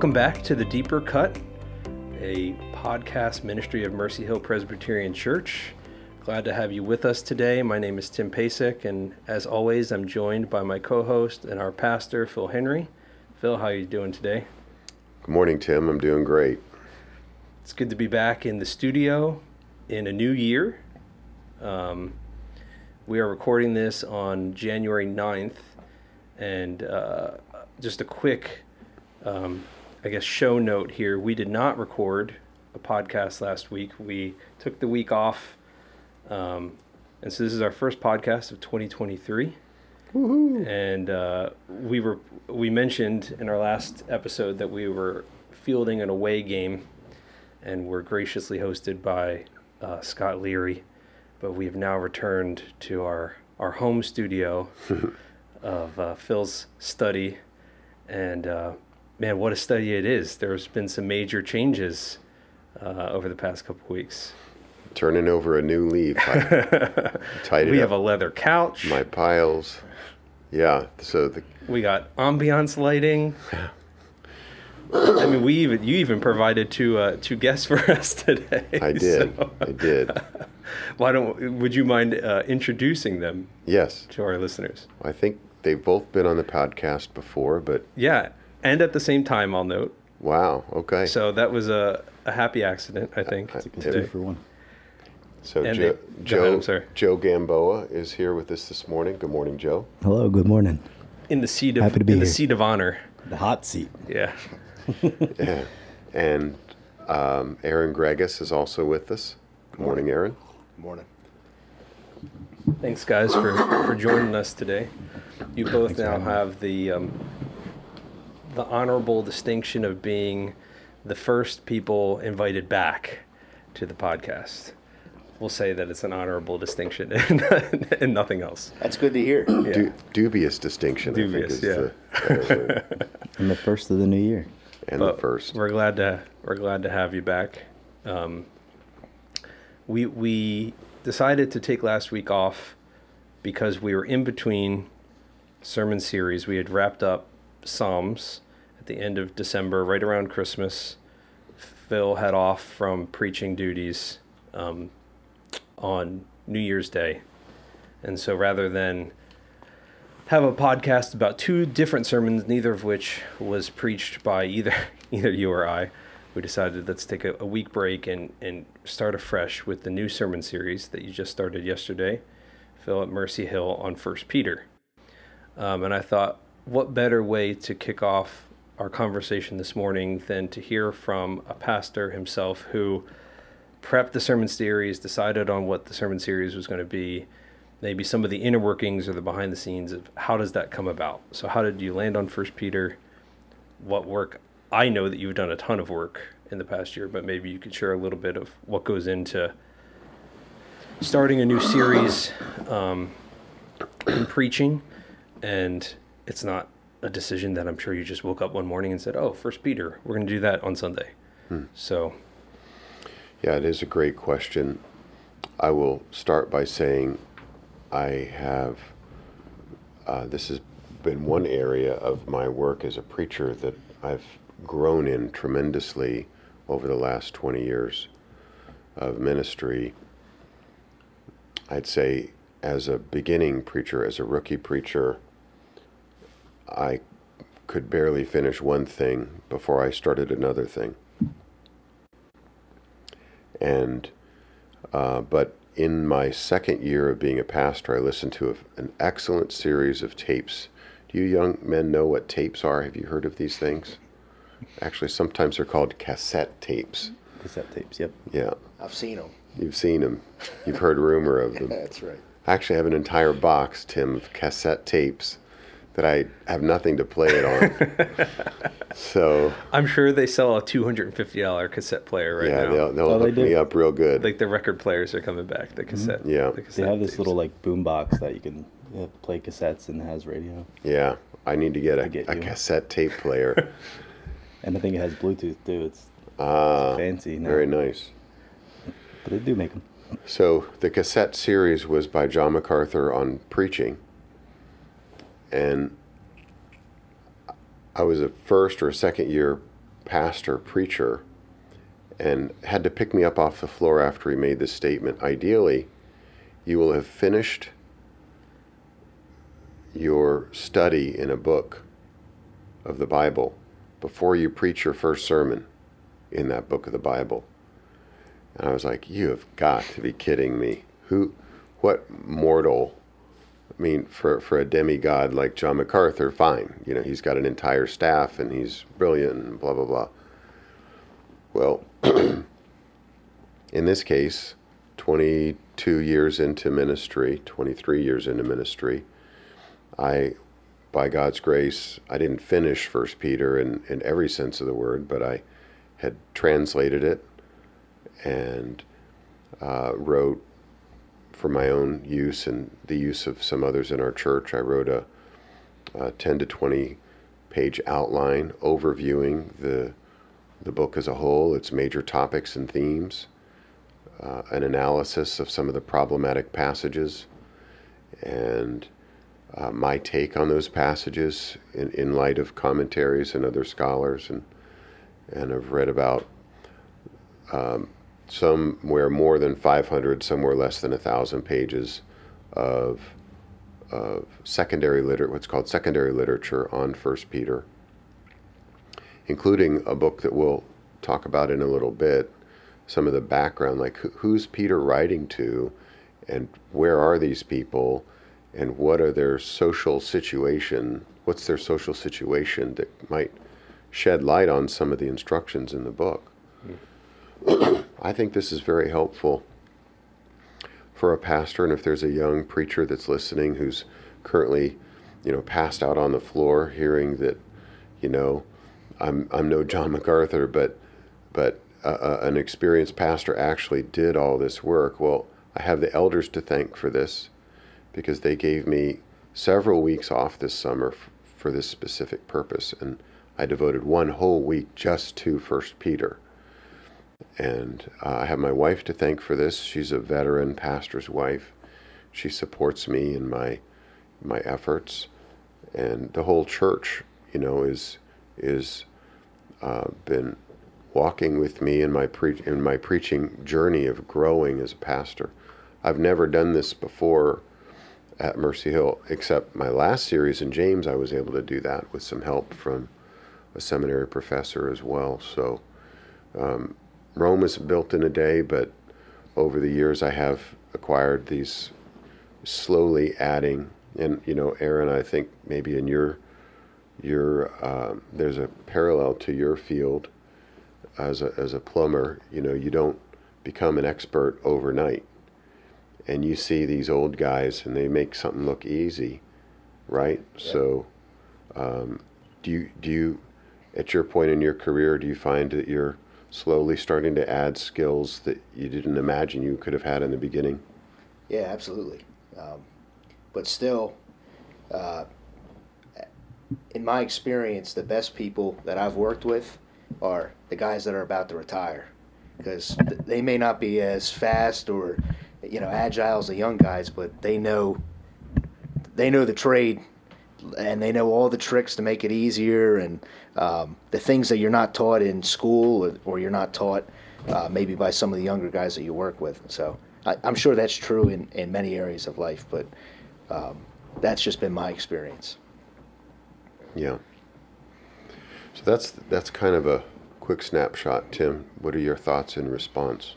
Welcome back to the Deeper Cut, a podcast ministry of Mercy Hill Presbyterian Church. Glad to have you with us today. My name is Tim Pasek, and as always, I'm joined by my co-host and our pastor, Phil Henry. Phil, how are you doing today? Good morning, Tim. I'm doing great. It's good to be back in the studio in a new year. Um, we are recording this on January 9th, and uh, just a quick, um, I guess, show note here. We did not record a podcast last week. We took the week off, um, and so this is our first podcast of 2023. Woohoo! And uh, we were we mentioned in our last episode that we were fielding an away game, and were graciously hosted by uh, Scott Leary. But we have now returned to our our home studio of uh, Phil's study, and uh, man, what a study it is! There's been some major changes uh, over the past couple weeks. Turning over a new leaf. I tied it We up. have a leather couch. My piles. Yeah. So the We got ambiance lighting. I mean, we even you even provided two uh, two guests for us today. I did. So, I did. why don't would you mind uh, introducing them Yes. to our listeners? I think they've both been on the podcast before, but Yeah, and at the same time, I'll note. wow. Okay. So that was a, a happy accident, I think. It's a good two for one. So and Joe, they- go ahead, Joe, I'm sorry. Joe Gamboa is here with us this morning. Good morning, Joe. Hello, good morning. In the seat of Happy to be in the seat of honor. The hot seat. Yeah. Yeah. And um, Aaron Gregus is also with us. Good morning, Aaron. Good Morning. Thanks, guys, for, for joining us today. You both Thanks now having have the um, the honorable distinction of being the first people invited back to the podcast. We'll say that it's an honorable distinction and, and nothing else. That's good to hear. Yeah. Du- dubious distinction. Dubious, I think is the better. And the first of the new year. and But the first. We're glad to we're glad to have you back. Um, we we decided to take last week off because we were in between sermon series. We had wrapped up Psalms at the end of December, right around Christmas. Phil had off from preaching duties um, on New Year's Day, and so rather than have a podcast about two different sermons, neither of which was preached by either either you or I. We decided let's take a, a week break and, and start afresh with the new sermon series that you just started yesterday, Phil at Mercy Hill on First Peter. Um, and I thought, what better way to kick off our conversation this morning than to hear from a pastor himself who prepped the sermon series, decided on what the sermon series was going to be, maybe some of the inner workings or the behind the scenes of how does that come about. So how did you land on First Peter? What work? I know that you've done a ton of work in the past year, but maybe you could share a little bit of what goes into starting a new series um, in preaching, and it's not a decision that I'm sure you just woke up one morning and said, "Oh, First Peter, we're going to do that on Sunday." So Yeah, it is a great question. I will start by saying I have, uh, this has been one area of my work as a preacher that I've grown in tremendously over the last 20 years of ministry. I'd say, as a beginning preacher, as a rookie preacher, I could barely finish one thing before I started another thing. And, uh, but in my second year of being a pastor, I listened to a, an excellent series of tapes. Do you young men know what tapes are? Have you heard of these things? Actually, sometimes they're called cassette tapes. Cassette tapes, yep. Yeah, I've seen them. you've seen them. You've heard rumor of them. That's right. I actually have an entire box, Tim, of cassette tapes that I have nothing to play it on. so I'm sure they sell a $250 cassette player right yeah, now. they'll, they'll Oh, they hook me up real good. like the record players are coming back. The cassette. Yeah. the They have this tapes. little like boom box that you can uh, play cassettes and has radio. yeah, I need to get a, I get a cassette tape player. And I think it has Bluetooth too. It's Ah, fancy now. very nice. But they do make them. So the cassette series was by John MacArthur on preaching, and I was a first or a second year pastor, preacher, and had to pick me up off the floor after he made this statement. Ideally, you will have finished your study in a book of the Bible before you preach your first sermon in that book of the Bible. And I was like, you have got to be kidding me. Who, what mortal, I mean, for, for a demigod like John MacArthur, fine. You know, he's got an entire staff and he's brilliant and blah, blah, blah. Well, in this case, 22 years into ministry, 23 years into ministry, I, by God's grace, I didn't finish First Peter in, in every sense of the word, but I had translated it and uh, wrote for my own use and the use of some others in our church. I wrote a, a 10 to 20 page outline overviewing the the book as a whole, its major topics and themes, uh, an analysis of some of the problematic passages, and uh, my take on those passages in, in light of commentaries and other scholars, and and I've read about um, somewhere more than 500, somewhere less than a thousand pages of of secondary liter, what's called secondary literature on First Peter including a book that we'll talk about in a little bit, some of the background, like who's Peter writing to, and where are these people, and what are their social situation, what's their social situation that might shed light on some of the instructions in the book. Mm. I think this is very helpful for a pastor, and if there's a young preacher that's listening who's currently, you know, passed out on the floor, hearing that, you know, I'm I'm no John MacArthur, but but uh, uh, an experienced pastor actually did all this work. Well, I have the elders to thank for this because they gave me several weeks off this summer f- for this specific purpose, and I devoted one whole week just to First Peter. And uh, I have my wife to thank for this. She's a veteran pastor's wife. She supports me in my my efforts, and the whole church, you know, is is uh, been walking with me in my pre- in my preaching journey of growing as a pastor. I've never done this before at Mercy Hill, except my last series in James. I was able to do that with some help from a seminary professor as well. So um, Rome was built in a day, but over the years I have acquired these slowly adding. And you know, Aaron, I think maybe in your your um, there's a parallel to your field as a as a plumber. You know, you don't become an expert overnight, and you see these old guys and they make something look easy, right? Yeah. So, um, do you do you at your point in your career do you find that you're slowly starting to add skills that you didn't imagine you could have had in the beginning? Yeah, absolutely. Um, but still, uh, in my experience, the best people that I've worked with are the guys that are about to retire, because they may not be as fast or you know agile as the young guys, but they know they know the trade and they know all the tricks to make it easier and um, the things that you're not taught in school or, or you're not taught uh, maybe by some of the younger guys that you work with. So I, am sure that's true in, in many areas of life, but um, that's just been my experience. Yeah. So that's that's kind of a quick snapshot, Tim. What are your thoughts in response?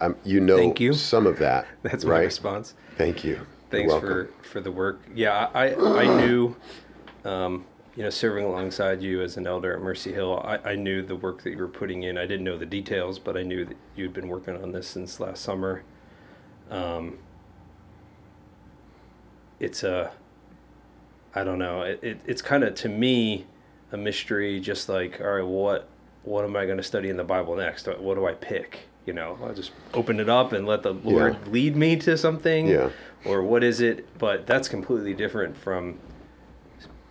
Um, you know Thank you. some of that. That's right? my response. Thank you. Thanks for, for the work. Yeah, I, I knew, um, you know, serving alongside you as an elder at Mercy Hill, I, I knew the work that you were putting in. I didn't know the details, but I knew that you'd been working on this since last summer. Um, it's a I don't know. It, it it's kind of to me a mystery. Just like, all right, what what am I going to study in the Bible next? What do I pick? You know, I'll just open it up and let the Lord yeah. lead me to something. Yeah. Or what is it? But that's completely different from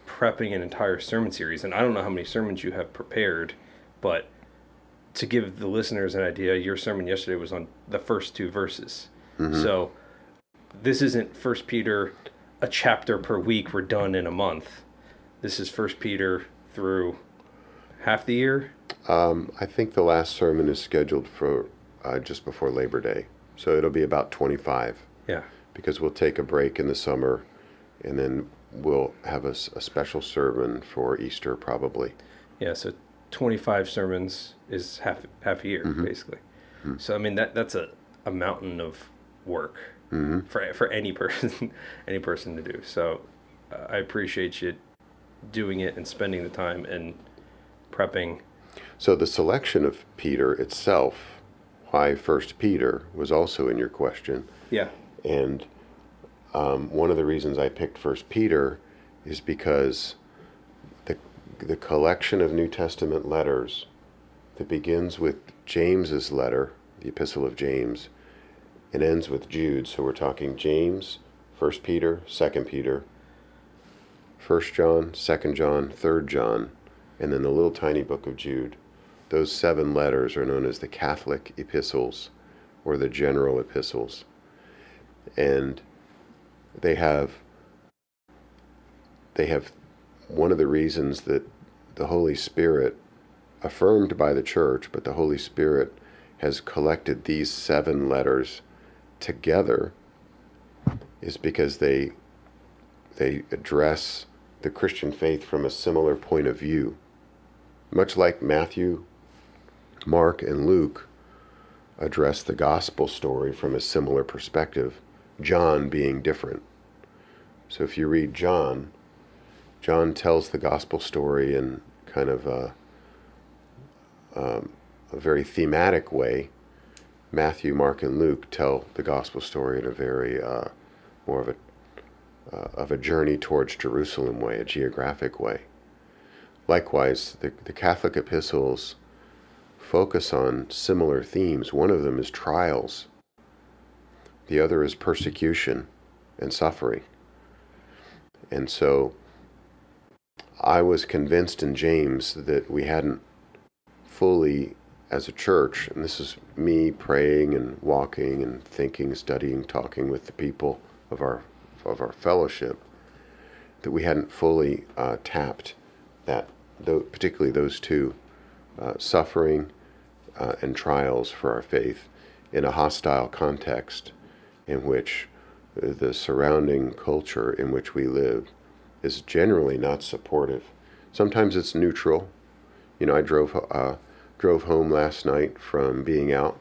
prepping an entire sermon series. And I don't know how many sermons you have prepared, but to give the listeners an idea, your sermon yesterday was on the first two verses. Mm-hmm. So this isn't First Peter a chapter per week. We're done in a month. This is First Peter through half the year. Um, I think the last sermon is scheduled for uh, just before Labor Day, so it'll be about 25 Yeah. because we'll take a break in the summer, and then we'll have a special sermon for Easter probably. Yeah. So 25 sermons is half half a year basically. So I mean that that's a, a mountain of work for for any person any person to do. So uh, I appreciate you doing it and spending the time and prepping. So the selection of Peter itself, why First Peter, was also in your question. Yeah. And um, one of the reasons I picked First Peter is because the the collection of New Testament letters that begins with James's letter, the Epistle of James, and ends with Jude. So we're talking James, First Peter, Second Peter, First John, Second John, Third John, and then the little tiny book of Jude. Those seven letters are known as the Catholic epistles or the general epistles. And they have they have one of the reasons that the Holy Spirit affirmed by the church but the Holy Spirit has collected these seven letters together is because they they address the Christian faith from a similar point of view. Much like Matthew Mark and Luke address the gospel story from a similar perspective John being different. So if you read John, John tells the gospel story in kind of a, um, a very thematic way. Matthew, Mark, and Luke tell the gospel story in a very uh, more of a uh, of a journey towards Jerusalem way, a geographic way. Likewise, the, the Catholic epistles focus on similar themes. One of them is trials. The other is persecution and suffering. And so I was convinced in James that we hadn't fully, as a church, and this is me praying and walking and thinking, studying, talking with the people of our of our fellowship, that we hadn't fully uh, tapped that, tho- particularly those two, uh, suffering uh, and trials for our faith in a hostile context in which uh, the surrounding culture in which we live is generally not supportive. Sometimes it's neutral. You know, I drove uh, drove home last night from being out,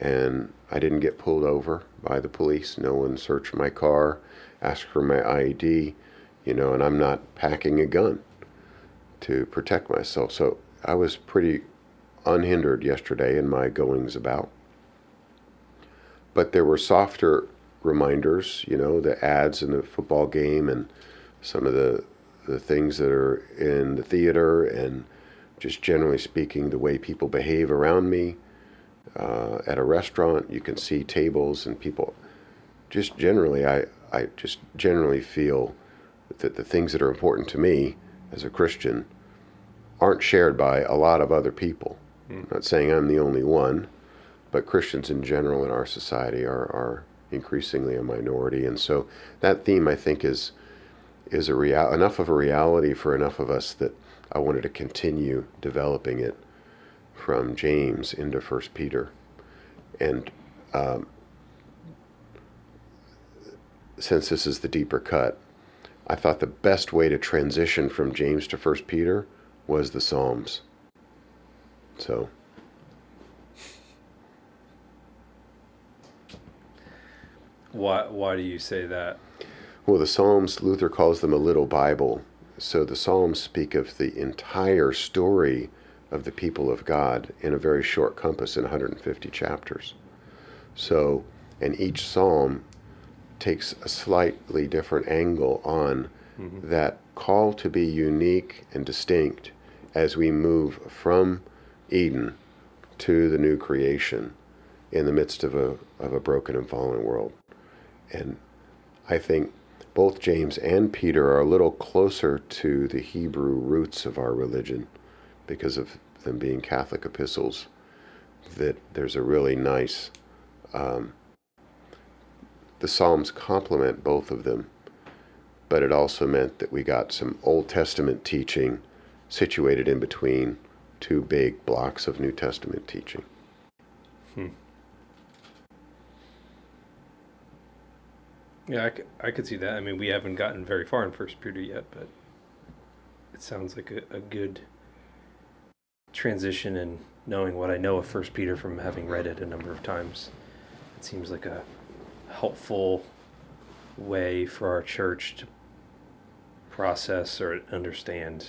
and I didn't get pulled over by the police. No one searched my car, asked for my ID. You know, and I'm not packing a gun to protect myself. So I was pretty unhindered yesterday in my goings about. But there were softer reminders, you know, the ads in the football game and some of the the things that are in the theater and just generally speaking the way people behave around me uh, at a restaurant you can see tables and people just generally I, I just generally feel that the things that are important to me as a christian aren't shared by a lot of other people I'm not saying i'm the only one but christians in general in our society are, are increasingly a minority and so that theme i think is is a real enough of a reality for enough of us that I wanted to continue developing it from James into First Peter, and um, since this is the deeper cut, I thought the best way to transition from James to First Peter was the Psalms. So Why why do you say that? Well, the Psalms, Luther calls them a little Bible. So the Psalms speak of the entire story of the people of God in a very short compass in 150 chapters. So, and each psalm takes a slightly different angle on mm-hmm. that call to be unique and distinct as we move from Eden to the new creation in the midst of a, of a broken and fallen world. And I think both James and Peter are a little closer to the Hebrew roots of our religion because of them being Catholic epistles. That there's a really nice, um, the Psalms complement both of them, but it also meant that we got some Old Testament teaching situated in between two big blocks of New Testament teaching. Hmm. Yeah, I, c- I could see that. I mean, we haven't gotten very far in First Peter yet, but it sounds like a, a good transition in knowing what I know of First Peter from having read it a number of times. It seems like a helpful way for our church to process or understand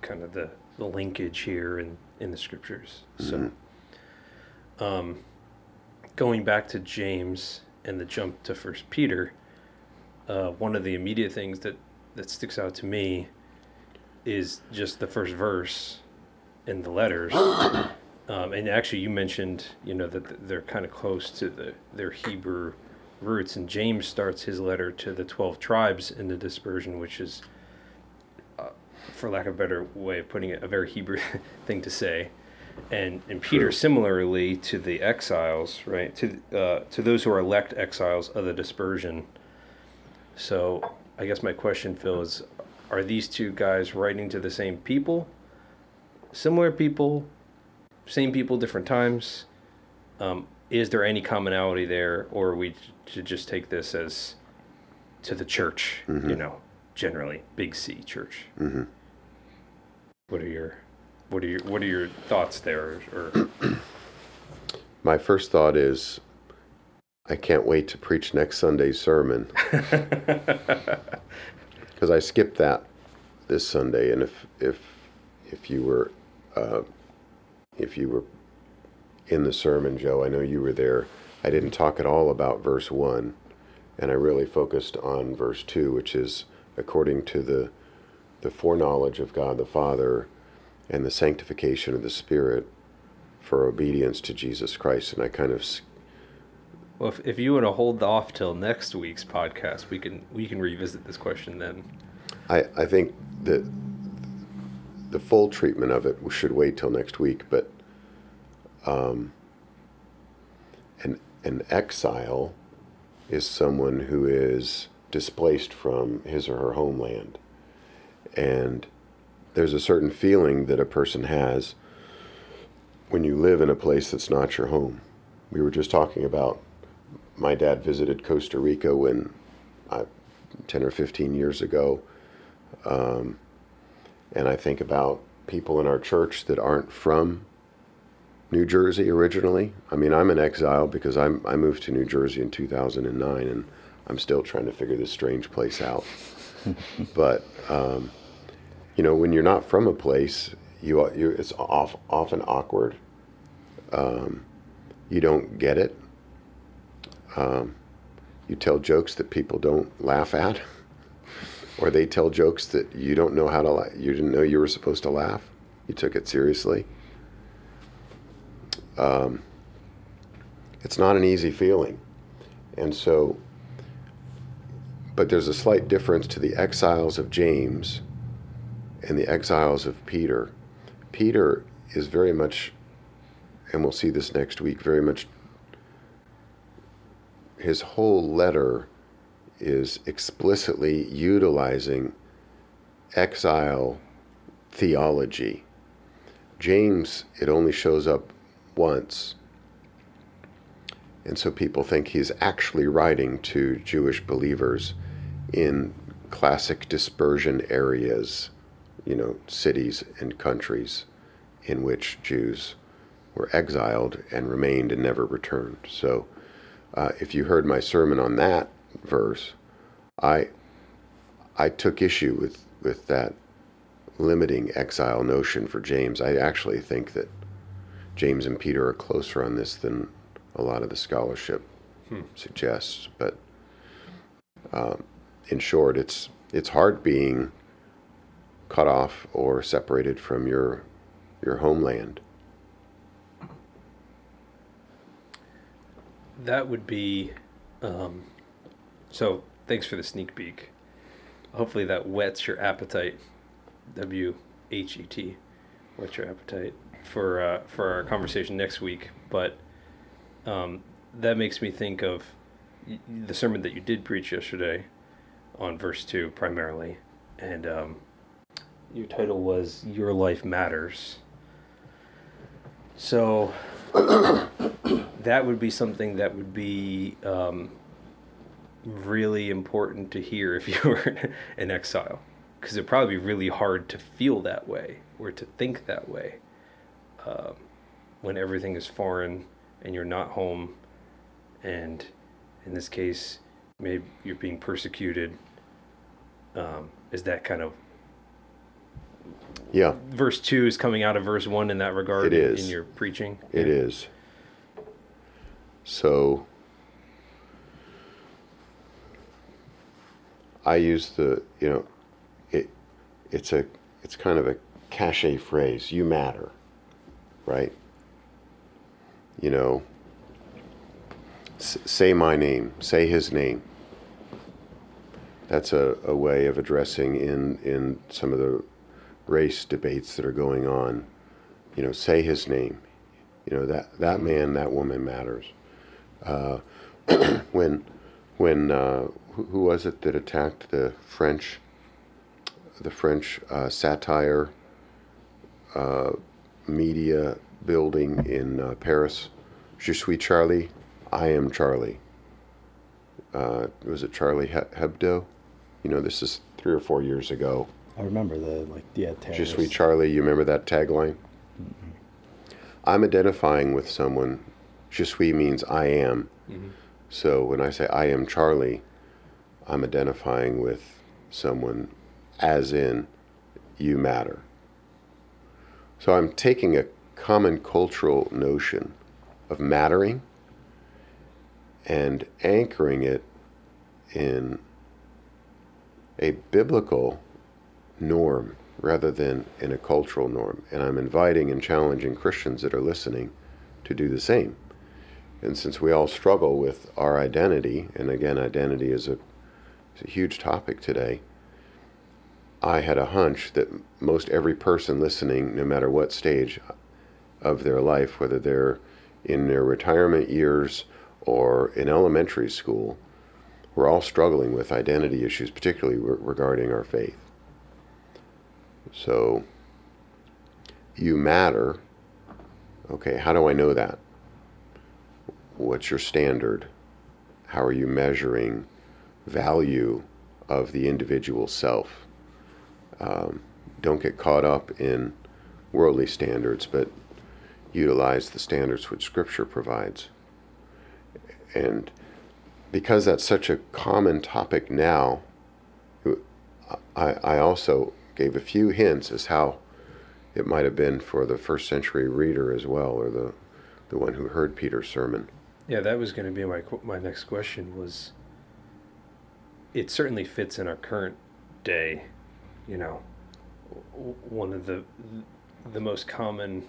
kind of the, the linkage here in, in the scriptures. Mhm. So, um, going back to James and the jump to First Peter, uh, one of the immediate things that, that sticks out to me is just the first verse in the letters. Um, and actually, you mentioned, you know, that they're kind of close to the their Hebrew roots. And James starts his letter to the twelve tribes in the dispersion, which is, for lack of a better way of putting it, a very Hebrew thing to say. And and Peter True. similarly to the exiles, right? To uh, to those who are elect exiles of the dispersion. So I guess my question, Phil, is: Are these two guys writing to the same people? Similar people, same people, different times. Um, is there any commonality there, or are we should just take this as to the church? You Mhm. know, generally, big C church. hmm What are your what are your what are your thoughts there? Or My first thought is I can't wait to preach next Sunday's sermon because I skipped that this Sunday, and if if if you were uh, if you were in the sermon, Joe, I know you were there. I didn't talk at all about verse one, and I really focused on verse two, which is according to the the foreknowledge of God the Father and the sanctification of the Spirit for obedience to Jesus Christ, and I kind of well, if, if you want to hold off till next week's podcast, we can we can revisit this question then. I, I think that the full treatment of it should wait till next week, but um, an, an exile is someone who is displaced from his or her homeland. And there's a certain feeling that a person has when you live in a place that's not your home. We were just talking about my dad visited Costa Rica when I, 10 or 15 years ago. Um, and I think about people in our church that aren't from New Jersey originally. I mean, I'm an exile because I'm, I moved to New Jersey in 2009 and I'm still trying to figure this strange place out. but, um, you know, when you're not from a place, you, you it's off, often awkward. Um, you don't get it. Um, you tell jokes that people don't laugh at. or they tell jokes that you don't know how to you didn't know you were supposed to laugh you took it seriously um, it's not an easy feeling and so but there's a slight difference to the exiles of james and the exiles of peter peter is very much and we'll see this next week very much his whole letter is explicitly utilizing exile theology. James, it only shows up once. And so people think he's actually writing to Jewish believers in classic dispersion areas, you know, cities and countries in which Jews were exiled and remained and never returned. So uh, if you heard my sermon on that verse, I I took issue with with that limiting exile notion for James. I actually think that James and Peter are closer on this than a lot of the scholarship Hmm. suggests. But um, in short, it's it's hard being cut off or separated from your your homeland. That would be. Um, so thanks for the sneak peek. Hopefully that whets your appetite. W H E T, whets your appetite for uh, for our conversation next week. But um, that makes me think of the sermon that you did preach yesterday on verse two primarily, and um, your title was Your Life Matters. So that would be something that would be um, really important to hear if you were in exile. Because it'd probably be really hard to feel that way or to think that way um, when everything is foreign and you're not home. And in this case, maybe you're being persecuted. Um, is that kind of Yeah, verse two is coming out of verse one in that regard It is. in your preaching? it is. So I use the, you know, it it's a it's kind of a cachet phrase. You matter, right? You know, say my name, say his name. That's a, a way of addressing in in some of the race debates that are going on. You know, say his name. You know that that man, that woman matters. Uh, when when uh, who, who was it that attacked the French the French uh, satire uh, media building in uh, Paris? Je suis Charlie. I am Charlie. Uh, was it Charlie He- Hebdo? You know, this is three or four years ago. I remember the like yeah Je terrorists. suis Charlie. You remember that tagline? I'm identifying with someone. Je suis means I am. So when I say I am Charlie, I'm identifying with someone as in you matter. So I'm taking a common cultural notion of mattering and anchoring it in a biblical norm rather than in a cultural norm. And I'm inviting and challenging Christians that are listening to do the same. And since we all struggle with our identity, and again, identity is a, is a huge topic today, I had a hunch that most every person listening, no matter what stage of their life, whether they're in their retirement years or in elementary school, we're all struggling with identity issues, particularly re- regarding our faith. So, you matter. Okay, how do I know that? What's your standard? How are you measuring value of the individual self? Um, don't get caught up in worldly standards, but utilize the standards which Scripture provides. And because that's such a common topic now, I, I also gave a few hints as how it might have been for the first century reader as well, or the, the one who heard Peter's sermon. Yeah, that was going to be my my next question. Was it certainly fits in our current day? You know, one of the the most common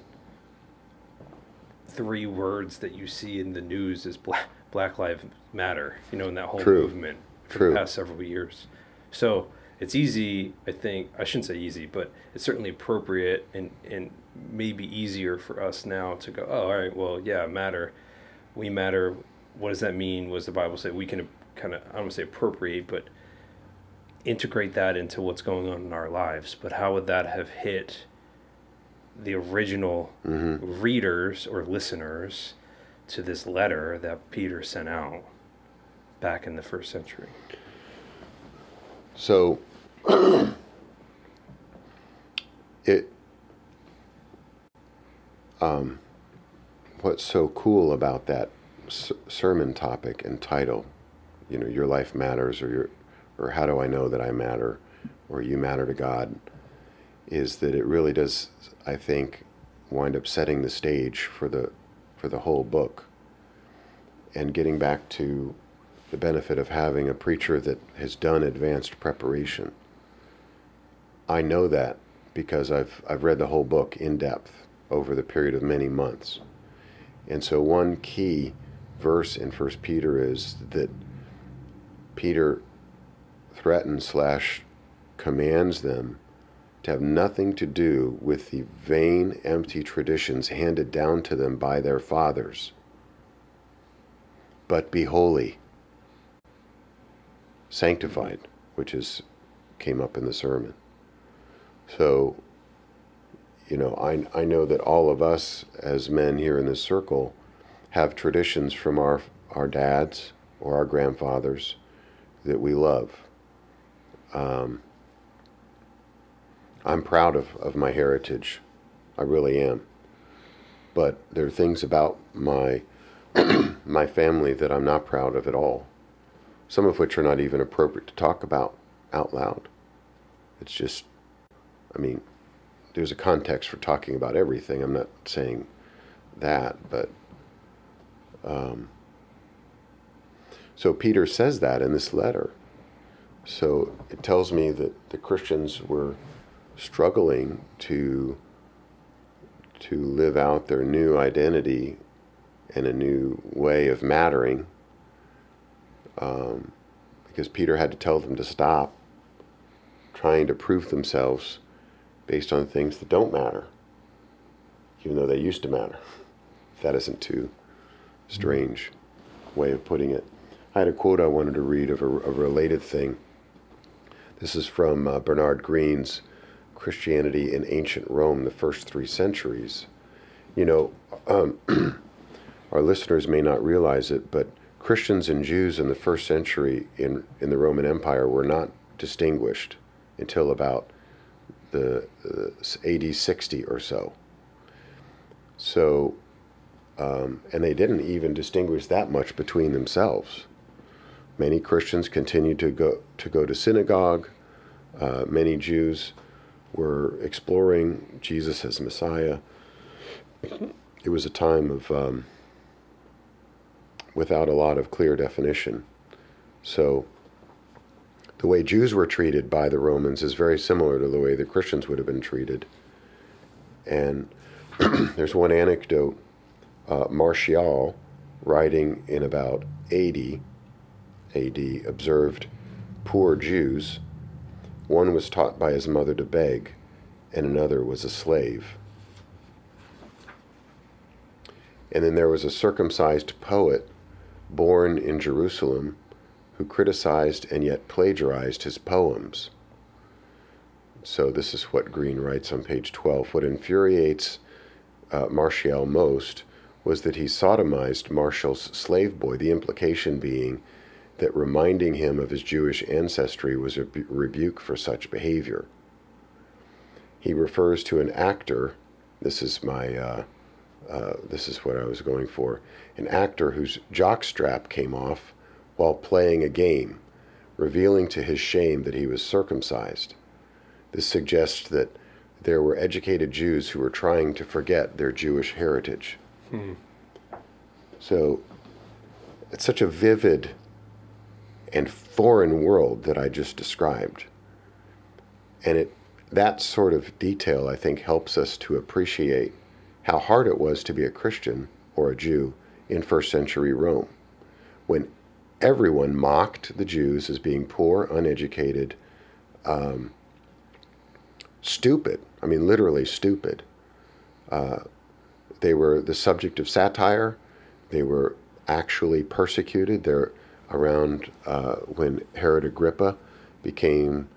three words that you see in the news is Black Black Lives Matter. You know, in that whole True. movement for True. the past several years. So it's easy, I think. I shouldn't say easy, but it's certainly appropriate and and maybe easier for us now to go. Oh, all right. Well, yeah, matter we matter. What does that mean? What does the Bible say? We can kind of, I don't want to say appropriate, but integrate that into what's going on in our lives. But how would that have hit the original mm-hmm. readers or listeners to this letter that Peter sent out back in the first century? So it um, what's so cool about that s- sermon topic and title, you know, your life matters, or your, or how do I know that I matter, or you matter to God, is that it really does, I think, wind up setting the stage for the for the whole book. And getting back to the benefit of having a preacher that has done advanced preparation. I know that because I've I've read the whole book in depth over the period of many months. And so one key verse in First Peter is that Peter threatens slash commands them to have nothing to do with the vain, empty traditions handed down to them by their fathers, but be holy, sanctified, which is came up in the sermon. So, you know, I, I know that all of us as men here in this circle have traditions from our, our dads or our grandfathers that we love. Um, I'm proud of, of my heritage. I really am. But there are things about my my family that I'm not proud of at all. Some of which are not even appropriate to talk about out loud. It's just, I mean, there's a context for talking about everything. I'm not saying that, but um, so Peter says that in this letter. So it tells me that the Christians were struggling to to live out their new identity and a new way of mattering um, because Peter had to tell them to stop trying to prove themselves based on things that don't matter, even though they used to matter. That isn't too strange way of putting it. I had a quote I wanted to read of a, a related thing. This is from uh, Bernard Green's Christianity in Ancient Rome, the first three centuries. You know, um, our listeners may not realize it, but Christians and Jews in the first century in, in the Roman Empire were not distinguished until about the uh, AD 60 or so. So, um, and they didn't even distinguish that much between themselves. Many Christians continued to go to go to synagogue. Uh, many Jews were exploring Jesus as Messiah. It was a time of um, without a lot of clear definition. So the way Jews were treated by the Romans is very similar to the way the Christians would have been treated. And there's one anecdote uh, Martial, writing in about 80 AD, observed poor Jews. One was taught by his mother to beg, and another was a slave. And then there was a circumcised poet born in Jerusalem who criticized and yet plagiarized his poems. So, this is what Green writes on page 12. What infuriates uh, Martial most was that he sodomized Martial's slave boy, the implication being that reminding him of his Jewish ancestry was a rebuke for such behavior. He refers to an actor, this is my uh, uh, this is what I was going for, an actor whose jockstrap came off while playing a game, revealing to his shame that he was circumcised. This suggests that there were educated Jews who were trying to forget their Jewish heritage. Hmm. So it's such a vivid and foreign world that I just described. And it that sort of detail I think helps us to appreciate how hard it was to be a Christian or a Jew in first century Rome, when everyone mocked the Jews as being poor, uneducated, um, stupid. I mean, literally stupid. Uh, they were the subject of satire. They were actually persecuted. They're around uh, when Herod Agrippa became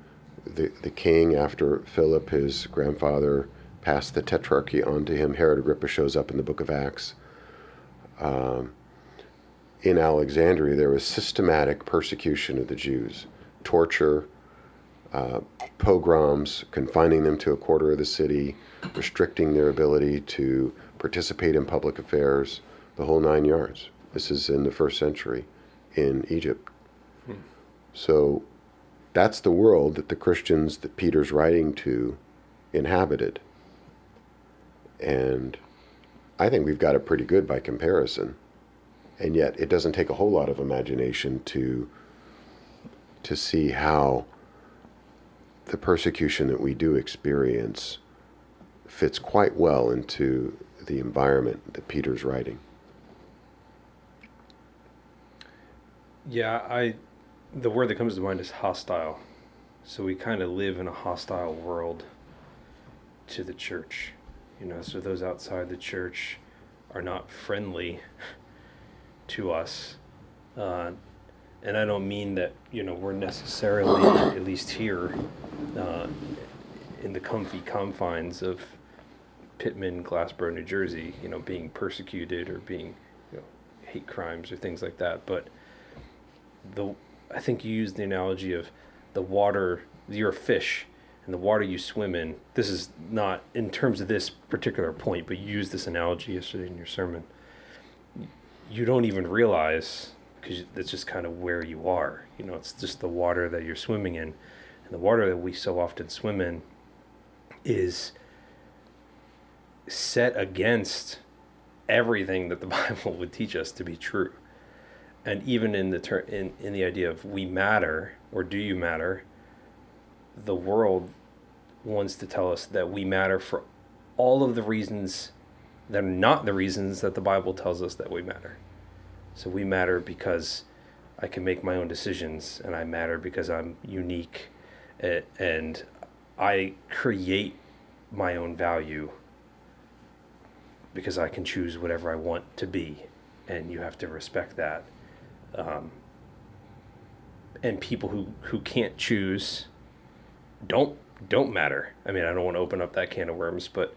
the, the king after Philip, his grandfather, passed the tetrarchy on to him. Herod Agrippa shows up in the book of Acts. Um, in Alexandria, there was systematic persecution of the Jews, torture, uh, pogroms, confining them to a quarter of the city, restricting their ability to participate in public affairs, the whole nine yards. This is in the first century in Egypt. Hmm. So that's the world that the Christians that Peter's writing to inhabited. And I think we've got it pretty good by comparison. And yet it doesn't take a whole lot of imagination to to see how the persecution that we do experience fits quite well into the environment that Peter's writing. Yeah, I the word that comes to mind is hostile. So we kind of live in a hostile world to the church. You know, so those outside the church are not friendly to us. Uh, and I don't mean that, you know, we're necessarily, at least here, uh, in the comfy confines of Pitman, Glassboro, New Jersey, you know, being persecuted or being, you know, hate crimes or things like that. But the I think you used the analogy of the water. You're a fish, and the water you swim in. This is not in terms of this particular point, but you used this analogy yesterday in your sermon. You don't even realize because that's just kind of where you are. You know, it's just the water that you're swimming in, and the water that we so often swim in is set against everything that the Bible would teach us to be true. And even in the ter- in, in the idea of we matter or do you matter, the world wants to tell us that we matter for all of the reasons that are not the reasons that the Bible tells us that we matter. So we matter because I can make my own decisions, and I matter because I'm unique, and I create my own value because I can choose whatever I want to be, and you have to respect that. Um, and people who, who can't choose don't don't matter. I mean, I don't want to open up that can of worms, but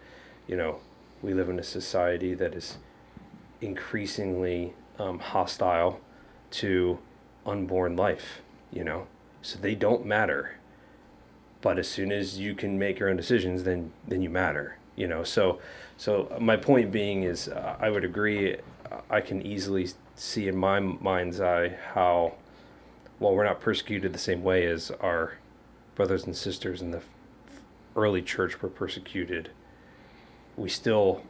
you know, we live in a society that is increasingly um, hostile to unborn life, you know, so they don't matter. But as soon as you can make your own decisions, then then you matter, you know. So, so my point being is, uh, I would agree. I can easily see in my mind's eye how, well, we're not persecuted the same way as our brothers and sisters in the early church were persecuted. We still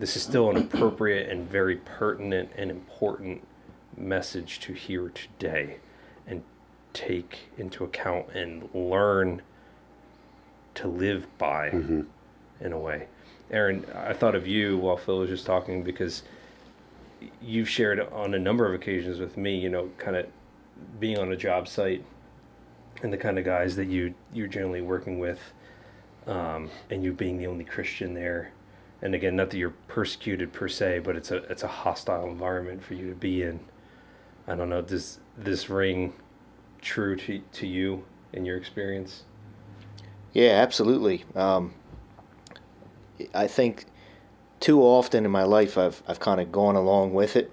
this is still an appropriate and very pertinent and important message to hear today and take into account and learn to live by Mm-hmm. in a way. Aaron, I thought of you while Phil was just talking because you've shared on a number of occasions with me, you know, kind of being on a job site and the kind of guys that you you're generally working with, um, and you being the only Christian there and again, not that you're persecuted per se, but it's a it's a hostile environment for you to be in. I don't know. Does this ring true to to you in your experience? Yeah, absolutely. Um, I think too often in my life I've I've kind of gone along with it,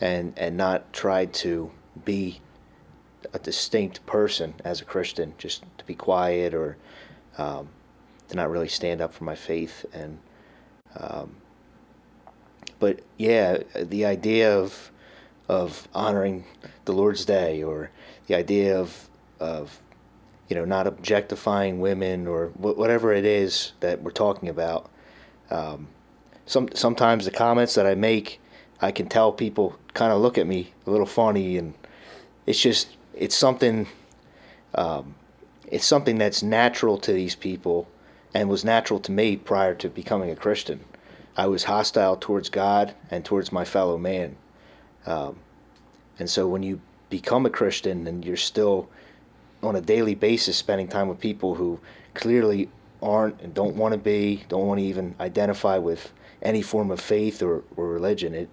and and not tried to be a distinct person as a Christian, just to be quiet or um, to not really stand up for my faith and. Um, but yeah, the idea of of honoring the Lord's Day, or the idea of of you know not objectifying women, or wh- whatever it is that we're talking about. Um, some sometimes the comments that I make, I can tell people kind of look at me a little funny, and it's just it's something. Um, it's something that's natural to these people and was natural to me prior to becoming a Christian. I was hostile towards God and towards my fellow man. Um, and so when you become a Christian and you're still on a daily basis spending time with people who clearly aren't and don't want to be, don't want to even identify with any form of faith or, or religion, it,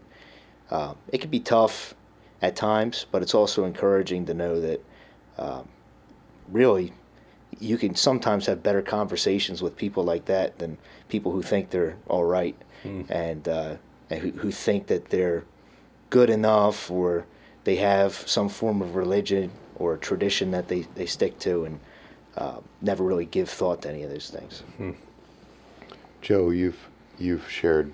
uh, it can be tough at times, but it's also encouraging to know that um, really you can sometimes have better conversations with people like that than people who think they're all right Hmm. and, uh, and who, who think that they're good enough or they have some form of religion or tradition that they, they stick to and uh, never really give thought to any of those things. Joe, you've you've shared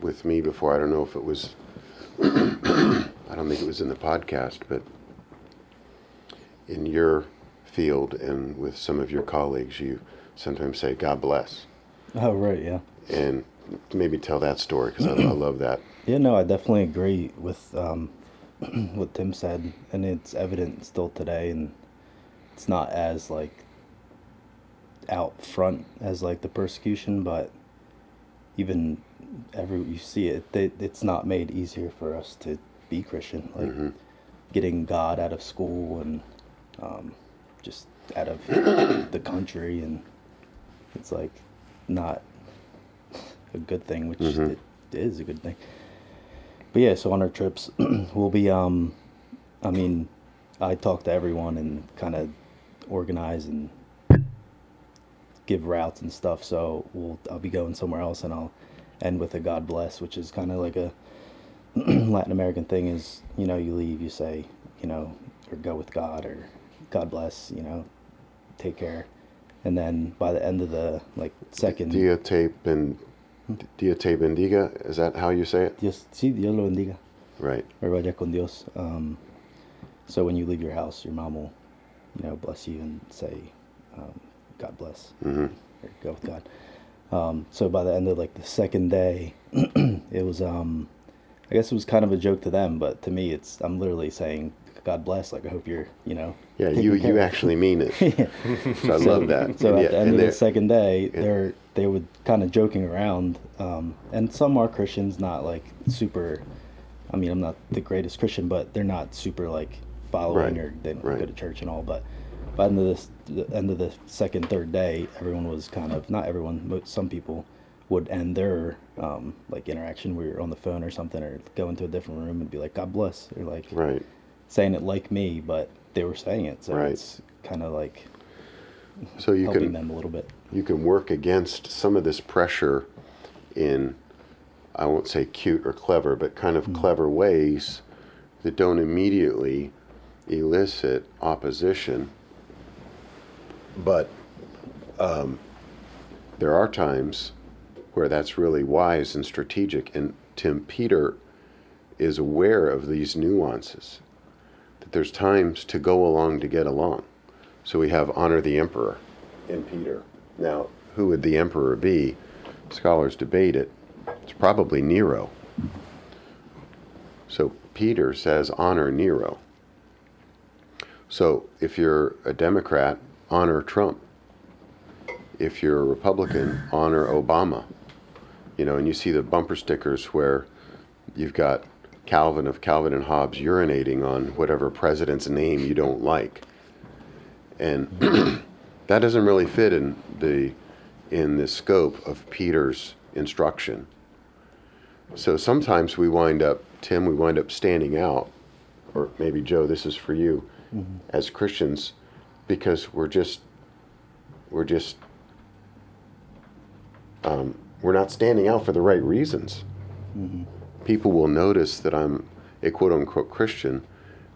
with me before. I don't know if it was. I don't think it was in the podcast, but in your field and with some of your colleagues, you sometimes say "God bless," Oh right, yeah. and maybe tell that story because I, I love that. Yeah, no, I definitely agree with um, what Tim said, and it's evident still today, and it's not as like out front as like the persecution, but even every you see it, it it's not made easier for us to be Christian, like Mhm. getting God out of school and um, just out of the country, and it's like not a good thing, which Mhm. it is a good thing. But yeah, so on our trips, we'll be. Um, I mean, I talk to everyone and kind of organize and give routes and stuff. So we'll I'll be going somewhere else, and I'll end with a God bless, which is kind of like a Latin American thing. Is you know you leave, you say you know, or go with God, or God bless, you know, take care, and then by the end of the like second. Dia te ben, Dia te bendiga. Is that how you say it? Dios, sí, Dios lo bendiga. Right. Or vaya con Dios. Um, so when you leave your house, your mom will, you know, bless you and say, um, God bless, Mm-hmm. go with God. Um, so by the end of like the second day, it was, um, I guess it was kind of a joke to them, but to me, it's I'm literally saying, God bless. Like I hope you're, you know. Yeah, you care you actually mean it. Yeah. So I love that. So And at yeah, the end of the second day, they're they would kind of joking around, um, and some are Christians, not like super. I mean, I'm not the greatest Christian, but they're not super like following Right, or they don't right. go to church and all. But by the end of this, the end of the second, third day, everyone was kind of not everyone, but some people would end their um, like interaction. We were on the phone or something, or go into a different room and be like, "God bless," or like Right. saying it like me, but they were saying it, so Right. it's kind of like So you helping can them a little bit. you can work against some of this pressure in I won't say cute or clever, but kind of clever ways that don't immediately elicit opposition. But um, there are times where that's really wise and strategic, and Tim Peter is aware of these nuances. That there's times to go along to get along. So we have honor the emperor in Peter. Now, who would the emperor be? Scholars debate it. It's probably Nero. So Peter says, honor Nero. So if you're a Democrat, honor Trump. If you're a Republican, honor Obama. You know, and you see the bumper stickers where you've got Calvin of Calvin and Hobbes urinating on whatever president's name you don't like. And that doesn't really fit in the in the scope of Peter's instruction. So sometimes we wind up, Tim, we wind up standing out, or maybe Joe, this is for you, mm-hmm. as Christians, because we're just we're just um, we're not standing out for the right reasons. People will notice that I'm a quote unquote Christian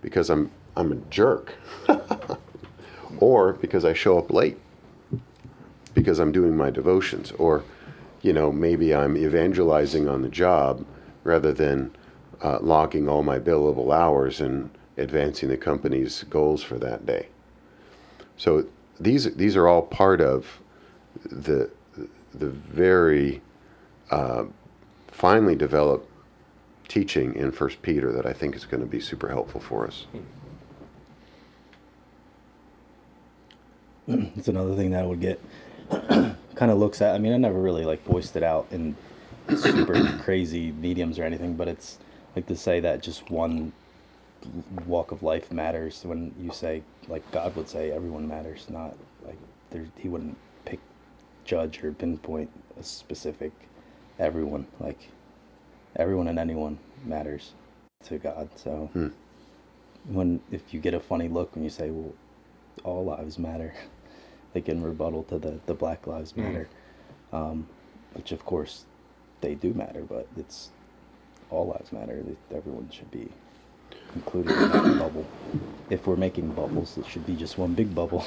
because I'm I'm a jerk. or because I show up late because I'm doing my devotions, or you know maybe I'm evangelizing on the job rather than uh, logging all my billable hours and advancing the company's goals for that day. So these these are all part of the the very uh, finely developed teaching in First Peter that I think is going to be super helpful for us. it's another thing that I would get kind of looks at. I mean, I never really like voiced it out in super crazy mediums or anything, but it's like to say that just one walk of life matters when you say like God would say everyone matters, not like there he wouldn't pick judge or pinpoint a specific everyone like everyone and anyone matters to God. So Hmm. when if you get a funny look when you say well all lives matter like in rebuttal to the the black lives matter um, which of course they do matter but it's all lives matter everyone should be included in that bubble. If we're making bubbles it should be just one big bubble.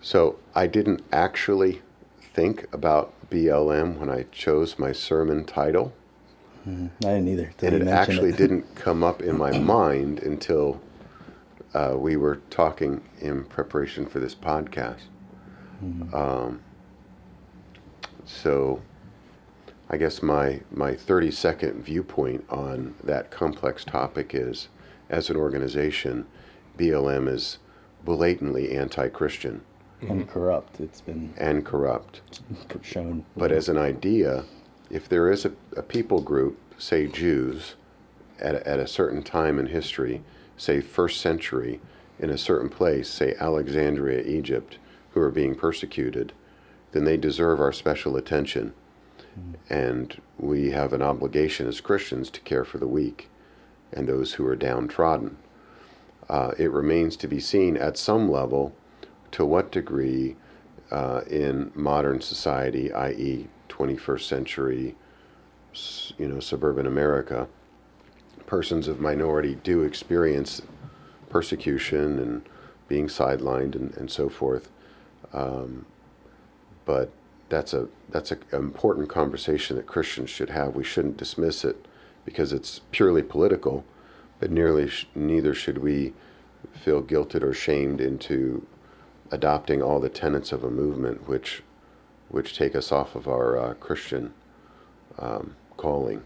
So I didn't actually think about BLM when I chose my sermon title, i didn't either. And it actually it. didn't come up in my mind until uh, we were talking in preparation for this podcast. Um, so I guess my my 30 second viewpoint on that complex topic is, as an organization, BLM is blatantly anti-Christian and corrupt it's been and corrupt. shown But as an idea, if there is a, a people group, say Jews, at a, at a certain time in history, say first century, in a certain place, say Alexandria, Egypt, who are being persecuted, then they deserve our special attention. And we have an obligation as Christians to care for the weak and those who are downtrodden. Uh, it remains to be seen at some level to what degree uh, in modern society, i.e., 21st century, you know, suburban America, persons of minority do experience persecution and being sidelined and, and so forth. Um, but that's a that's an important conversation that Christians should have. We shouldn't dismiss it because it's purely political, but nearly sh- neither should we feel guilted or shamed into adopting all the tenets of a movement which which take us off of our uh, Christian um, calling.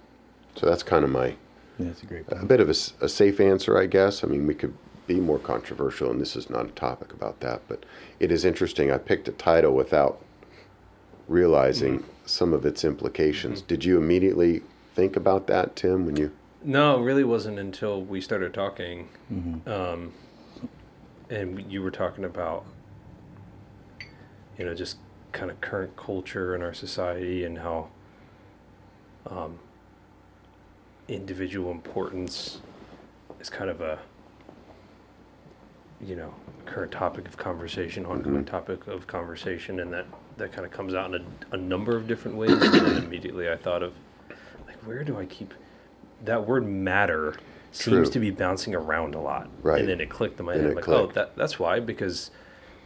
So that's kind of my Yeah, that's a great a bit of a safe answer, I guess. I mean, we could be more controversial, and this is not a topic about that, but it is interesting. I picked a title without realizing some of its implications. Did you immediately think about that, Tim, when you? No, it really wasn't until we started talking, Mm-hmm. um, and you were talking about, you know, just kind of current culture in our society and how um, individual importance is kind of a, you know, current topic of conversation, ongoing Mhm. topic of conversation, and that that kind of comes out in a, a number of different ways. and then immediately I thought of, like, where do I keep that word matter? Seems True. to be bouncing around a lot, Right. And then it clicked in my Then head. it like, oh, that that's why because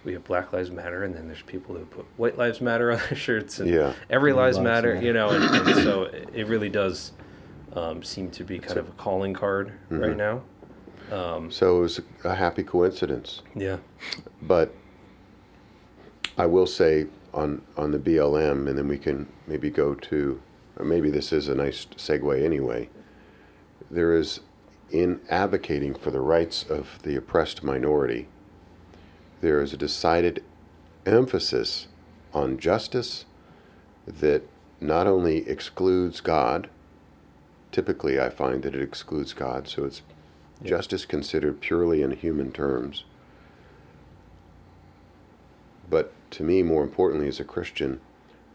we have Black Lives Matter, and then there's people who put White Lives Matter on their shirts, and Yeah. every Every lives lives matter, matter. you know, and, and so it it really does um, seem to be kind of a calling card right now. Um, So it was a happy coincidence. yeah, But I will say on on the BLM, and then we can maybe go to, or maybe this is a nice segue anyway. There is, in advocating for the rights of the oppressed minority, there is a decided emphasis on justice that not only excludes God. Typically, I find that it excludes God, so it's justice considered purely in human terms. But to me, more importantly, as a Christian,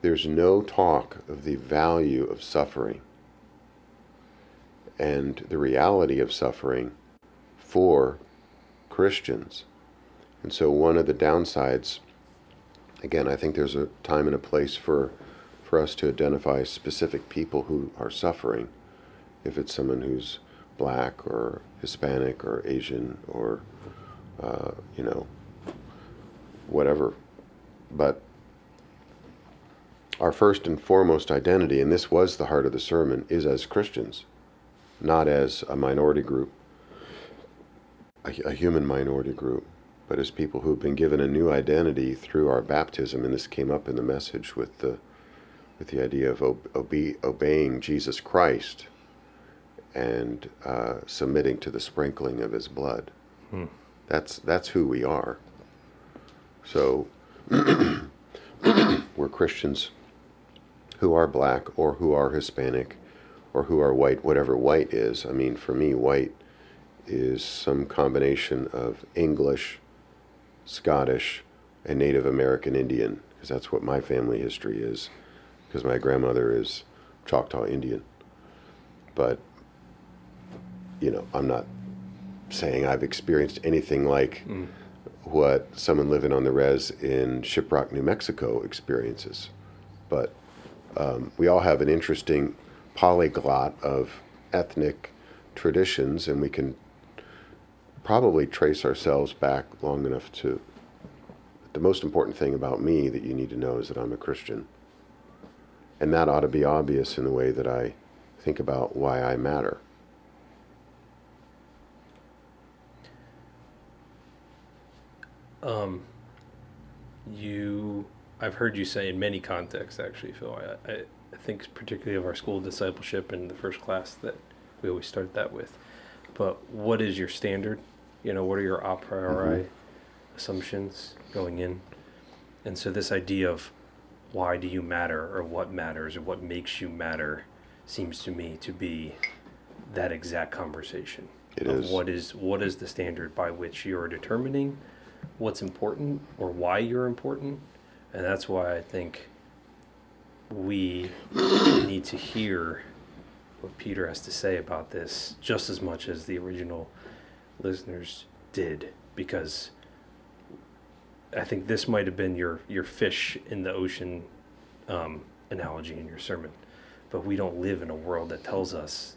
there's no talk of the value of suffering and the reality of suffering for Christians. And so, one of the downsides, again, I think there's a time and a place for, for us to identify specific people who are suffering. If it's someone who's black or Hispanic or Asian or, uh, you know, whatever. But our first and foremost identity, and this was the heart of the sermon, is as Christians, not as a minority group, a, a human minority group, but as people who have been given a new identity through our baptism. And this came up in the message with the, with the idea of ob- obe- obeying Jesus Christ and uh, submitting to the sprinkling of His blood. That's that's who we are. So we're Christians who are black or who are Hispanic or who are white, whatever white is. I mean, for me, white is some combination of English, Scottish, and Native American Indian, because that's what my family history is, because my grandmother is Choctaw Indian. But, you know, I'm not saying I've experienced anything like mm. What someone living on the res in Shiprock, New Mexico experiences. But um, we all have an interesting polyglot of ethnic traditions, and we can probably trace ourselves back long enough to. The most important thing about me that you need to know is that I'm a Christian. And that ought to be obvious in the way that I think about why I matter. Um, you, I've heard you say in many contexts, actually, Phil. I, I, I think particularly of our school discipleship in the first class that we always start that with. But what is your standard? You know, what are your a priori assumptions going in? And so this idea of why do you matter or what matters or what makes you matter seems to me to be that exact conversation. It of is. what is what is the standard by which you're determining what's important or why you're important. And that's why I think we need to hear what Peter has to say about this just as much as the original listeners did because I think this might have been your your fish in the ocean um, analogy in your sermon, but we don't live in a world that tells us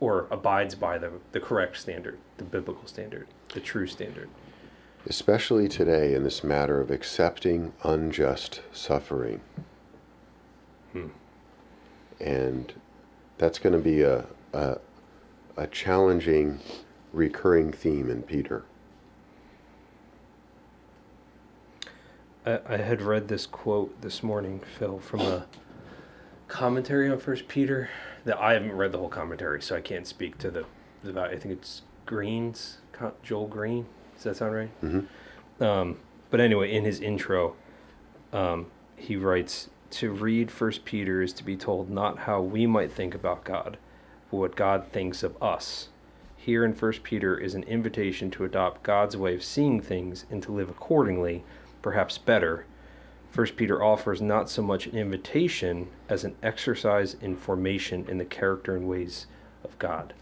or abides by the the correct standard, the biblical standard, the true standard. Especially today in this matter of accepting unjust suffering. Hmm. And that's going to be a, a, a challenging, recurring theme in Peter. I, I had read this quote this morning, Phil, from a commentary on First Peter. That I haven't read the whole commentary, so I can't speak to the. the I think it's Green's Joel Green. Does that sound right? hmm Um, but anyway, in his intro, um, he writes to read First Peter is to be told not how we might think about God, but what God thinks of us. Here in First Peter is an invitation to adopt God's way of seeing things and to live accordingly, perhaps better. First Peter offers not so much an invitation as an exercise in formation in the character and ways of God.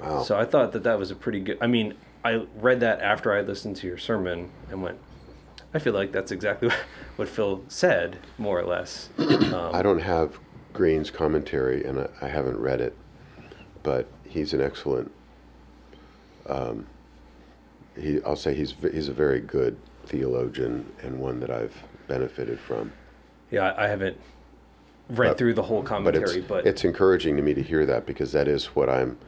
Wow. So I thought that that was a pretty good. I mean, I read that after I listened to your sermon and went, I feel like that's exactly what Phil said, more or less. Um, I don't have Green's commentary, and I, I haven't read it, but he's an excellent. Um, he, I'll say he's he's a very good theologian and one that I've benefited from. yeah, I haven't read But- through the whole But it's commentary, but, it's encouraging to me to hear that because that is what I'm,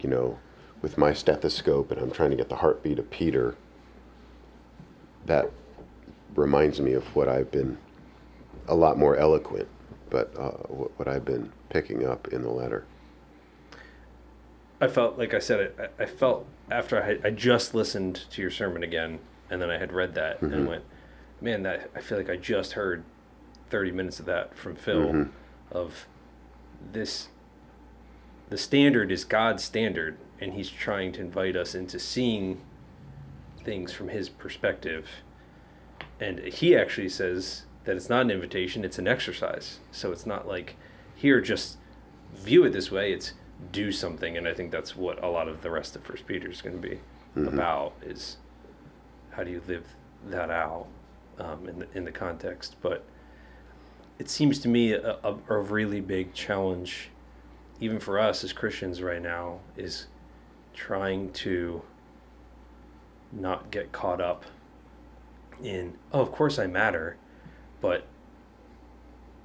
you know, with my stethoscope and I'm trying to get the heartbeat of Peter. That reminds me of what I've been, a lot more eloquent, but uh, what, I've been picking up in the letter. I felt like I said. I, I felt after I had, I just listened to your sermon again, and then I had read that Mhm. and went, man, that I feel like I just heard thirty minutes of that from Phil Mhm. of this. The standard is God's standard, and He's trying to invite us into seeing things from His perspective. And He actually says that it's not an invitation; it's an exercise. So it's not like here just view it this way. It's do something, and I think that's what a lot of the rest of First Peter is going to be Mhm. about: is how do you live that out um, in the in the context. But it seems to me a, a, a really big challenge, even for us as Christians right now, is trying to not get caught up in oh, of course I matter, but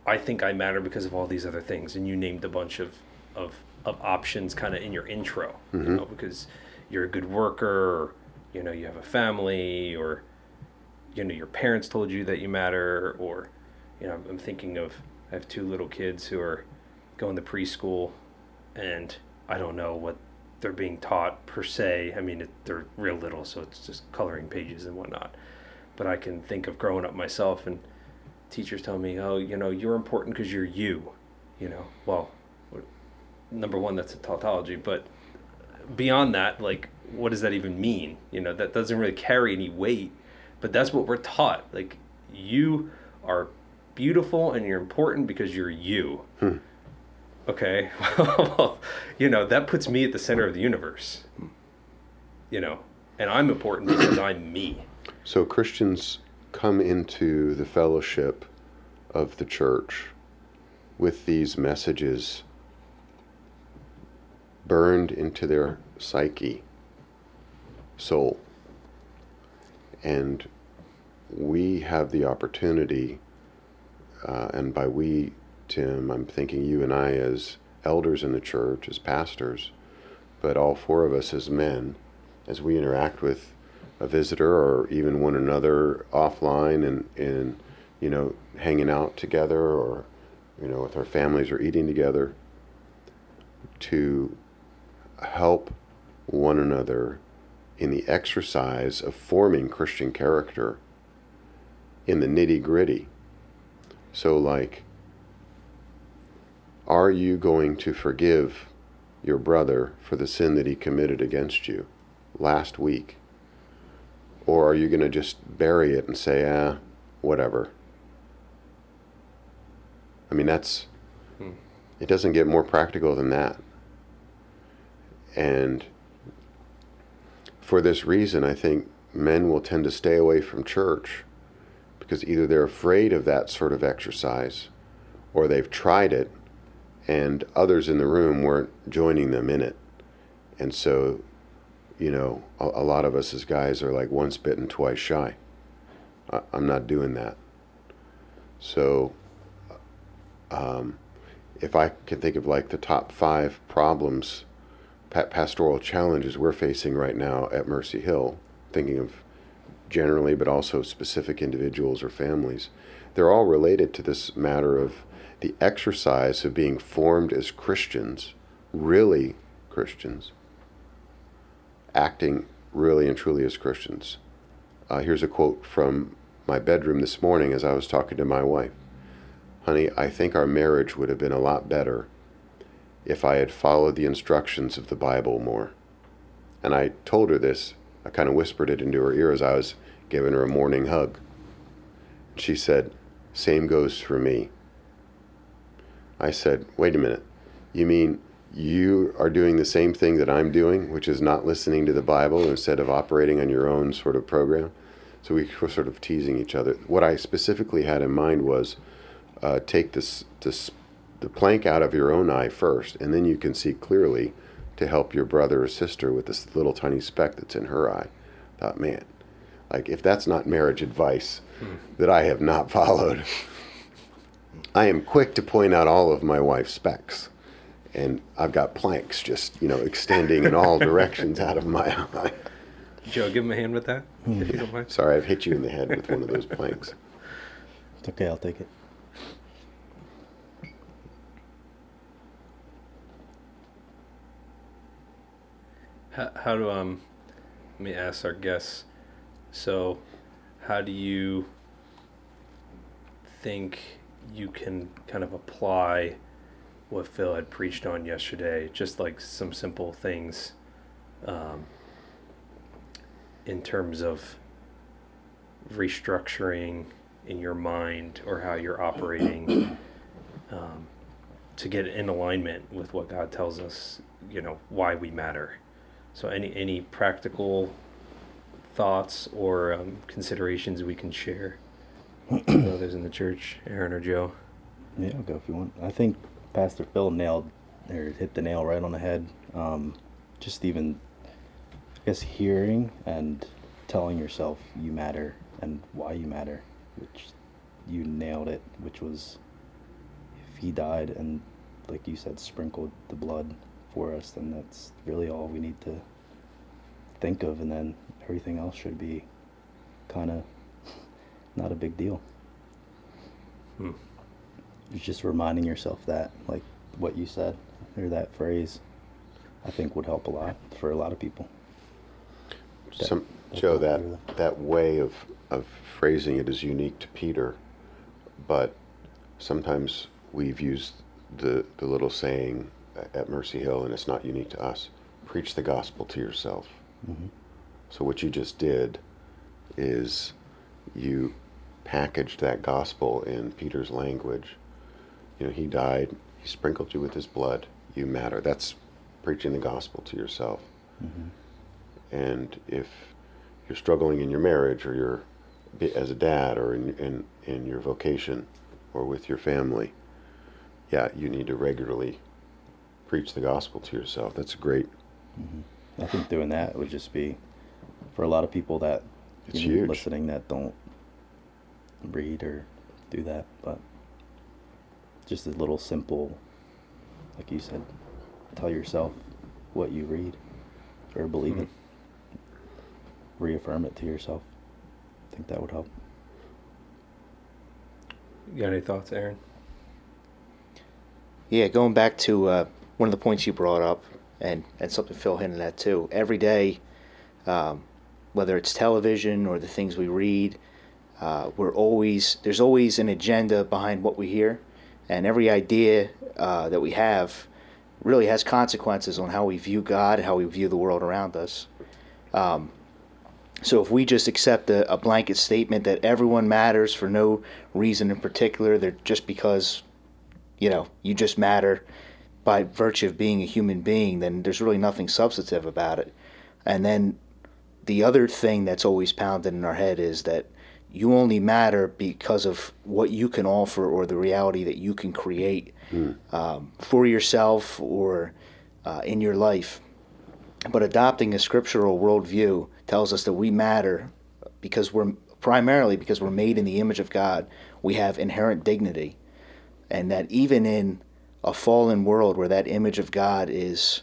I think I matter because of all these other things, and you named a bunch of of, of options kind of in your intro, you Mhm. know, because you're a good worker, or, you know, you have a family, or you know, your parents told you that you matter, or you know, I'm, I'm thinking of I have two little kids who are going to preschool, and I don't know what they're being taught per se. I mean, it, they're real little, so it's just coloring pages and whatnot. But I can think of growing up myself and teachers tell me, oh, you know, you're important because you're you. You know, well, number one, that's a tautology, but beyond that, like, what does that even mean? You know, that doesn't really carry any weight, but that's what we're taught. Like, you are beautiful and you're important because you're you. Hmm. Okay, well, you know, that puts me at the center of the universe. You know, and I'm important because I'm me. So Christians come into the fellowship of the church with these messages burned into their psyche, soul. And we have the opportunity, uh, and by we, Tim, I'm thinking you and I as elders in the church, as pastors, but all four of us as men, as we interact with a visitor or even one another offline and, and you know, hanging out together or, you know, with our families or eating together, to help one another in the exercise of forming Christian character in the nitty gritty. So, like, are you going to forgive your brother for the sin that he committed against you last week? Or are you going to just bury it and say, ah, whatever? I mean, that's, Hmm. it doesn't get more practical than that. And for this reason, I think men will tend to stay away from church because either they're afraid of that sort of exercise or they've tried it and others in the room weren't joining them in it. And so, you know, a, a lot of us as guys are like once bitten, twice shy. I, I'm not doing that. So, um, if I can think of like the top five problems, pa- pastoral challenges we're facing right now at Mercy Hill, thinking of generally, but also specific individuals or families, they're all related to this matter of the exercise of being formed as Christians, really Christians, acting really and truly as Christians. Uh, here's a quote from my bedroom this morning as I was talking to my wife. Honey, I think our marriage would have been a lot better if I had followed the instructions of the Bible more. And I told her this. I kind of whispered it into her ear as I was giving her a morning hug. She said, Same goes for me. I said, Wait a minute. You mean you are doing the same thing that I'm doing, which is not listening to the Bible instead of operating on your own sort of program? So we were sort of teasing each other. What I specifically had in mind was uh, take this, this, the plank out of your own eye first, and then you can see clearly to help your brother or sister with this little tiny speck that's in her eye. I thought, man, like if that's not marriage advice hmm. that I have not followed. I am quick to point out all of my wife's specks. And I've got planks just, you know, extending in all directions out of my eye. Joe, give him a hand with that, if you don't mind. Sorry, I've hit you in the head with one of those planks. It's okay, I'll take it. How, how do um? Let me ask our guests. So, how do you think you can kind of apply what Phil had preached on yesterday, just like some simple things um, in terms of restructuring in your mind or how you're operating um, to get in alignment with what God tells us, you know, why we matter. So, any any practical thoughts or um, considerations we can share? Others in the church, Aaron or Joe? Yeah, I'll go if you want. I think Pastor Phil nailed or hit the nail right on the head. Um, just even, I guess, hearing and telling yourself you matter and why you matter, which you nailed it, which was if he died and, like you said, sprinkled the blood for us, then that's really all we need to think of, and then everything else should be kind of not a big deal. Hmm. It's just reminding yourself that, like what you said, or that phrase, I think would help a lot for a lot of people. Some, Joe, that, that way of, of phrasing it is unique to Peter, but sometimes we've used the, the little saying at Mercy Hill, and it's not unique to us preach the gospel to yourself. Mm-hmm. So, what you just did is you packaged that gospel in Peter's language. You know, he died, he sprinkled you with his blood, you matter. That's preaching the gospel to yourself. Mm-hmm. And if you're struggling in your marriage or you're as a dad or in, in, in your vocation or with your family, yeah, you need to regularly preach the gospel to yourself. That's great. Mm-hmm. I think doing that would just be for a lot of people that it's know, listening that don't read or do that, but just a little simple, like you said, tell yourself what you read or believe mm-hmm. it. Reaffirm it to yourself. I think that would help. You got any thoughts, Aaron? Yeah, going back to uh, one of the points you brought up, and, and something Phil hinted at too. Every day, um, whether it's television or the things we read, uh, we're always there's always an agenda behind what we hear, and every idea uh, that we have really has consequences on how we view God, how we view the world around us. Um, so if we just accept a, a, blanket statement that everyone matters for no reason in particular, they're just because, you know, you just matter by virtue of being a human being, then there's really nothing substantive about it. And then the other thing that's always pounded in our head is that you only matter because of what you can offer or the reality that you can create um, for yourself or uh, in your life. But adopting a scriptural worldview tells us that we matter because we're primarily because we're made in the image of God. We have inherent dignity, and that even in a fallen world where that image of God is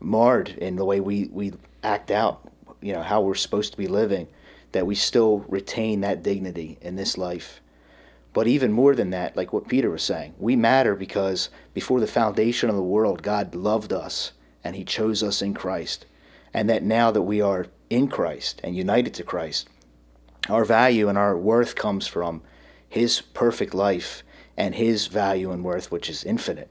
marred in the way we, we act out, you know, how we're supposed to be living, that we still retain that dignity in this life. But even more than that, like what Peter was saying, we matter because before the foundation of the world, God loved us and he chose us in Christ. And that now that we are in Christ and united to Christ, our value and our worth comes from his perfect life and his value and worth, which is infinite.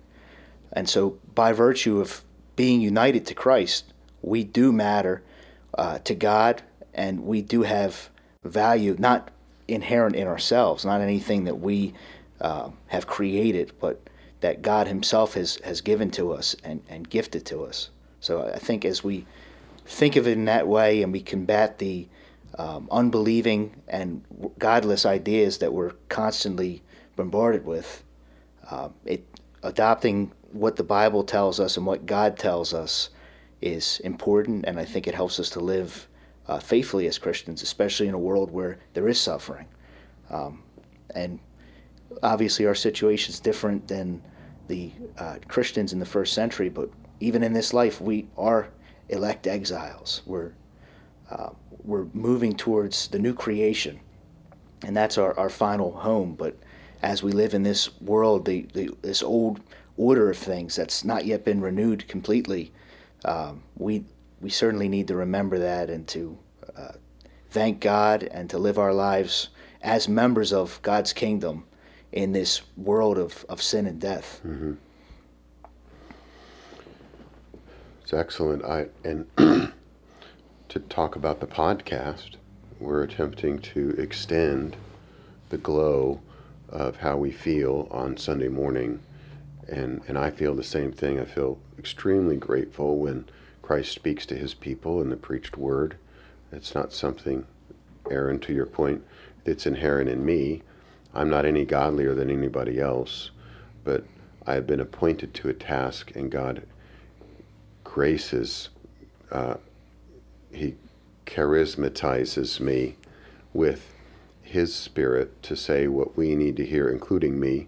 And so, by virtue of being united to Christ, we do matter uh, to God and we do have value, not inherent in ourselves, not anything that we uh, have created, but that God Himself has, has given to us and, and gifted to us. So I think as we think of it in that way and we combat the um, unbelieving and godless ideas that we're constantly bombarded with, uh, it adopting what the Bible tells us and what God tells us is important, and I think it helps us to live uh, faithfully as Christians, especially in a world where there is suffering. Um, and obviously, our situation is different than the uh, Christians in the first century, but even in this life, we are elect exiles. We're uh, we're moving towards the new creation, and that's our, our final home. But as we live in this world, the, the this old order of things that's not yet been renewed completely, um, we we certainly need to remember that and to uh, thank God and to live our lives as members of God's kingdom in this world of, of sin and death. Mm-hmm. It's excellent. I and to talk about the podcast, we're attempting to extend the glow of how we feel on Sunday morning. And, and I feel the same thing. I feel extremely grateful when Christ speaks to his people in the preached word. It's not something, Aaron, to your point, that's inherent in me. I'm not any godlier than anybody else, but I have been appointed to a task, and God graces, uh, He charismatizes me with His Spirit to say what we need to hear, including me.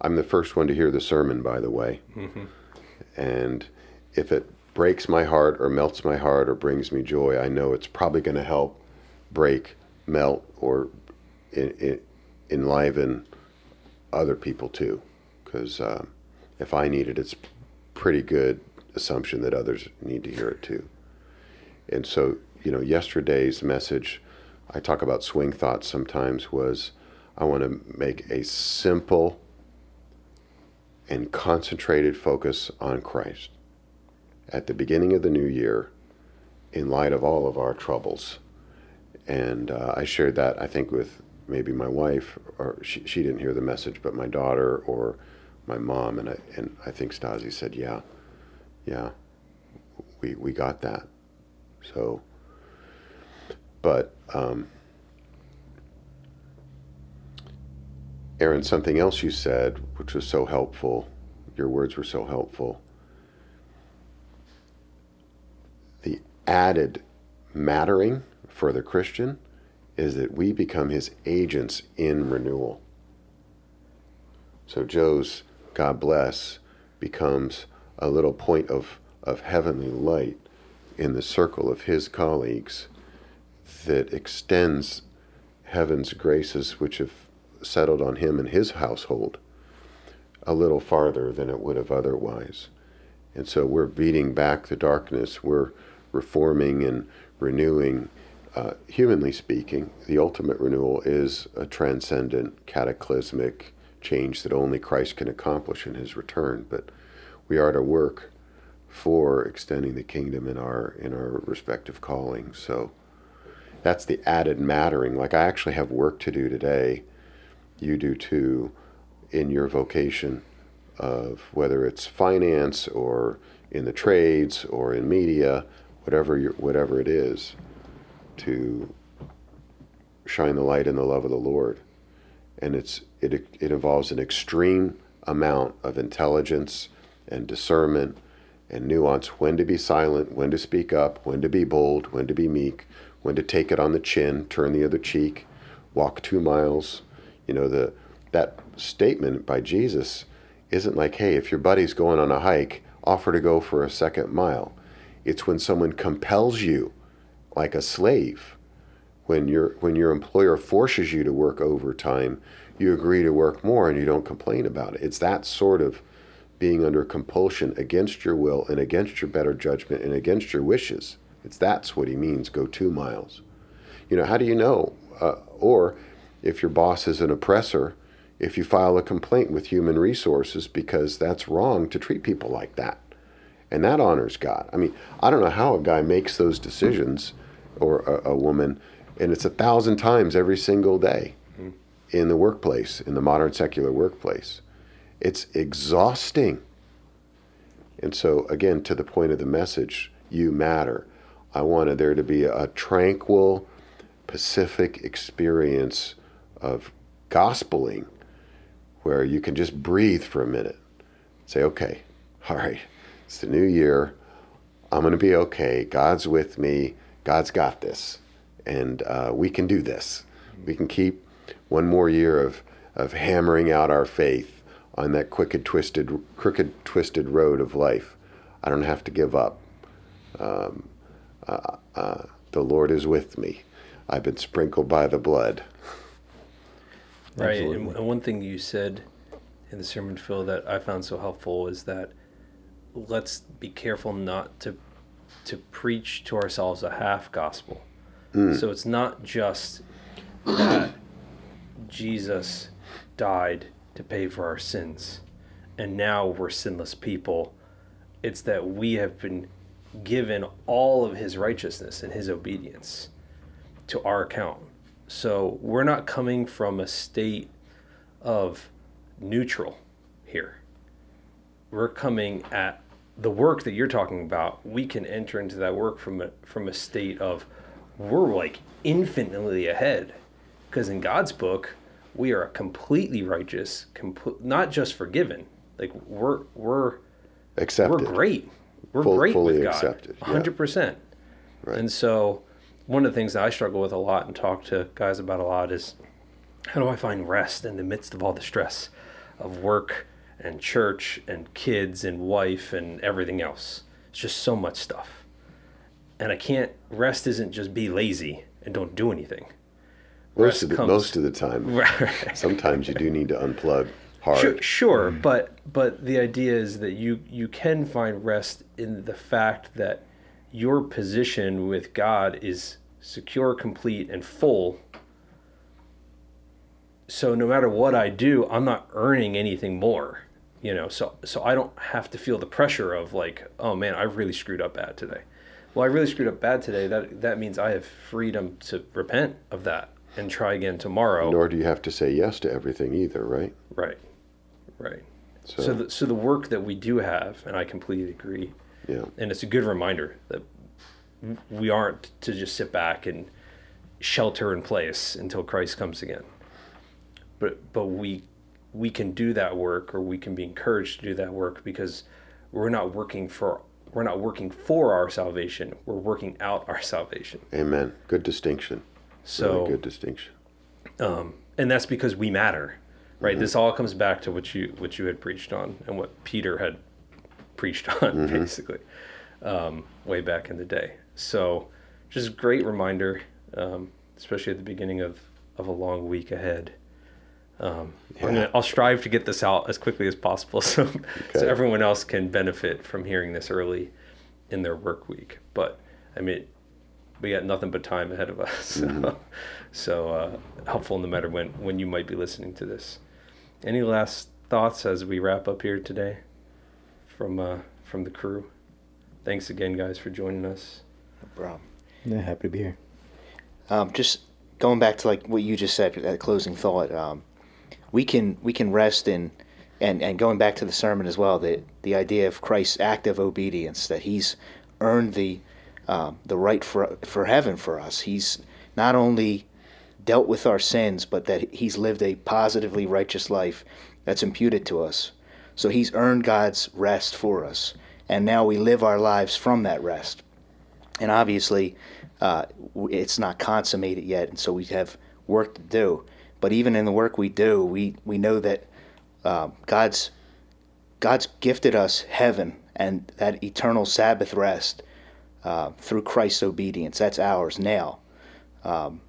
I'm the first one to hear the sermon, by the way. Mm-hmm. And if it breaks my heart or melts my heart or brings me joy, I know it's probably going to help break, melt, or in, in, enliven other people too. Because uh, if I need it, it's pretty good assumption that others need to hear it too. And so, you know, yesterday's message, I talk about swing thoughts sometimes, was I want to make a simple and concentrated focus on Christ at the beginning of the new year in light of all of our troubles. And uh, I shared that, I think, with maybe my wife, or she, she didn't hear the message, but my daughter or my mom. And I, and I think Stasi said, yeah, yeah, we, we got that. So, but, um, Aaron, something else you said, which was so helpful, your words were so helpful added mattering for the Christian is that we become his agents in renewal. So Joe's God bless becomes a little point of, of heavenly light in the circle of his colleagues that extends heaven's graces which have settled on him and his household a little farther than it would have otherwise. And so we're beating back the darkness. We're reforming and renewing. Uh, humanly speaking, the ultimate renewal is a transcendent, cataclysmic change that only Christ can accomplish in his return. But we are to work for extending the kingdom in our in our respective callings. So that's the added mattering. Like I actually have work to do today. You do too in your vocation of whether it's finance or in the trades or in media whatever you whatever it is. to shine the light in the love of the Lord. And it's it it involves an extreme amount of intelligence and discernment and nuance when to be silent, when to speak up, when to be bold, when to be meek, when to take it on the chin, turn the other cheek, walk 2 miles. You know, the that statement by Jesus isn't like, "Hey, if your buddy's going on a hike, offer to go for a second mile." It's when someone compels you like a slave. When your when your employer forces you to work overtime, you agree to work more and you don't complain about it. It's that sort of being under compulsion against your will and against your better judgment and against your wishes. It's that's what he means. Go two miles. You know, how do you know? Uh, or if your boss is an oppressor, if you file a complaint with human resources because that's wrong to treat people like that. And that honors God. I mean, I don't know how a guy makes those decisions or a, a woman, and it's a thousand times every single day mm-hmm. in the workplace, in the modern secular workplace. It's exhausting. And so, again, to the point of the message, you matter. I wanted there to be a tranquil, pacific experience of gospeling where you can just breathe for a minute. Say, okay, all right, it's the new year. I'm going to be okay. God's with me. God's got this. And uh, we can do this. We can keep one more year of, of hammering out our faith on that crooked, twisted, crooked, twisted road of life. I don't have to give up. Um, uh, uh, the Lord is with me. I've been sprinkled by the blood. Right. And, and one thing you said in the sermon, Phil, that I found so helpful is that let's be careful not to to preach to ourselves a half gospel. Mm. So it's not just that Jesus died to pay for our sins and now we're sinless people. It's that we have been given all of his righteousness and his obedience to our account. So we're not coming from a state of neutral here. We're coming at the work that you're talking about. We can enter into that work from a from a state of we're like infinitely ahead because in God's book we are completely righteous, compl- not just forgiven. Like we're we're Accepted. we're great. We're Full- great fully with God. accepted, yeah. hundred percent. Right. And so, one of the things that I struggle with a lot and talk to guys about a lot is how do I find rest in the midst of all the stress of work and church and kids and wife and everything else? It's just so much stuff. And I can't, rest isn't just be lazy and don't do anything. most rest of the comes- most of the time. Right. Sometimes you do need to unplug hard. Sure, sure, mm-hmm. but but the idea is that you you can find rest in the fact that your position with God is secure, complete, and full. So no matter what I do, I'm not earning anything more, you know. So so I don't have to feel the pressure of like, oh man, I really screwed up bad today. Well, I really screwed up bad today. That that means I have freedom to repent of that and try again tomorrow. Nor do you have to say yes to everything either, right? Right, right. So, So, the, so the work that we do have, and I completely agree, yeah, and it's a good reminder that we aren't to just sit back and shelter in place until Christ comes again. But but we we can do that work, or we can be encouraged to do that work because we're not working for we're not working for our salvation. We're working out our salvation. amen. Good distinction. So really good distinction. um, and that's because we matter, right? This all comes back to what you what you had preached on and what Peter had preached on, basically, um, way back in the day. So, just a great reminder, um, especially at the beginning of of a long week ahead. Um, I'm Yeah. gonna, I'll strive to get this out as quickly as possible, so so everyone else can benefit from hearing this early in their work week. But I mean, we got nothing but time ahead of us. So, so uh, helpful no matter when when you might be listening to this. Any last thoughts as we wrap up here today from uh, from the crew? Thanks again, guys, for joining us. No problem. Yeah, happy to be here. Um, just going back to like what you just said, that closing thought. Um, we can we can rest in, and and going back to the sermon as well. The the idea of Christ's active obedience that He's earned the um, the right for for heaven for us. He's not only dealt with our sins, but that he's lived a positively righteous life that's imputed to us. So he's earned God's rest for us, and now we live our lives from that rest. And obviously, uh, it's not consummated yet, and so we have work to do. But even in the work we do, we, we know that uh, God's God's gifted us heaven and that eternal Sabbath rest uh, through Christ's obedience. That's ours now. Um,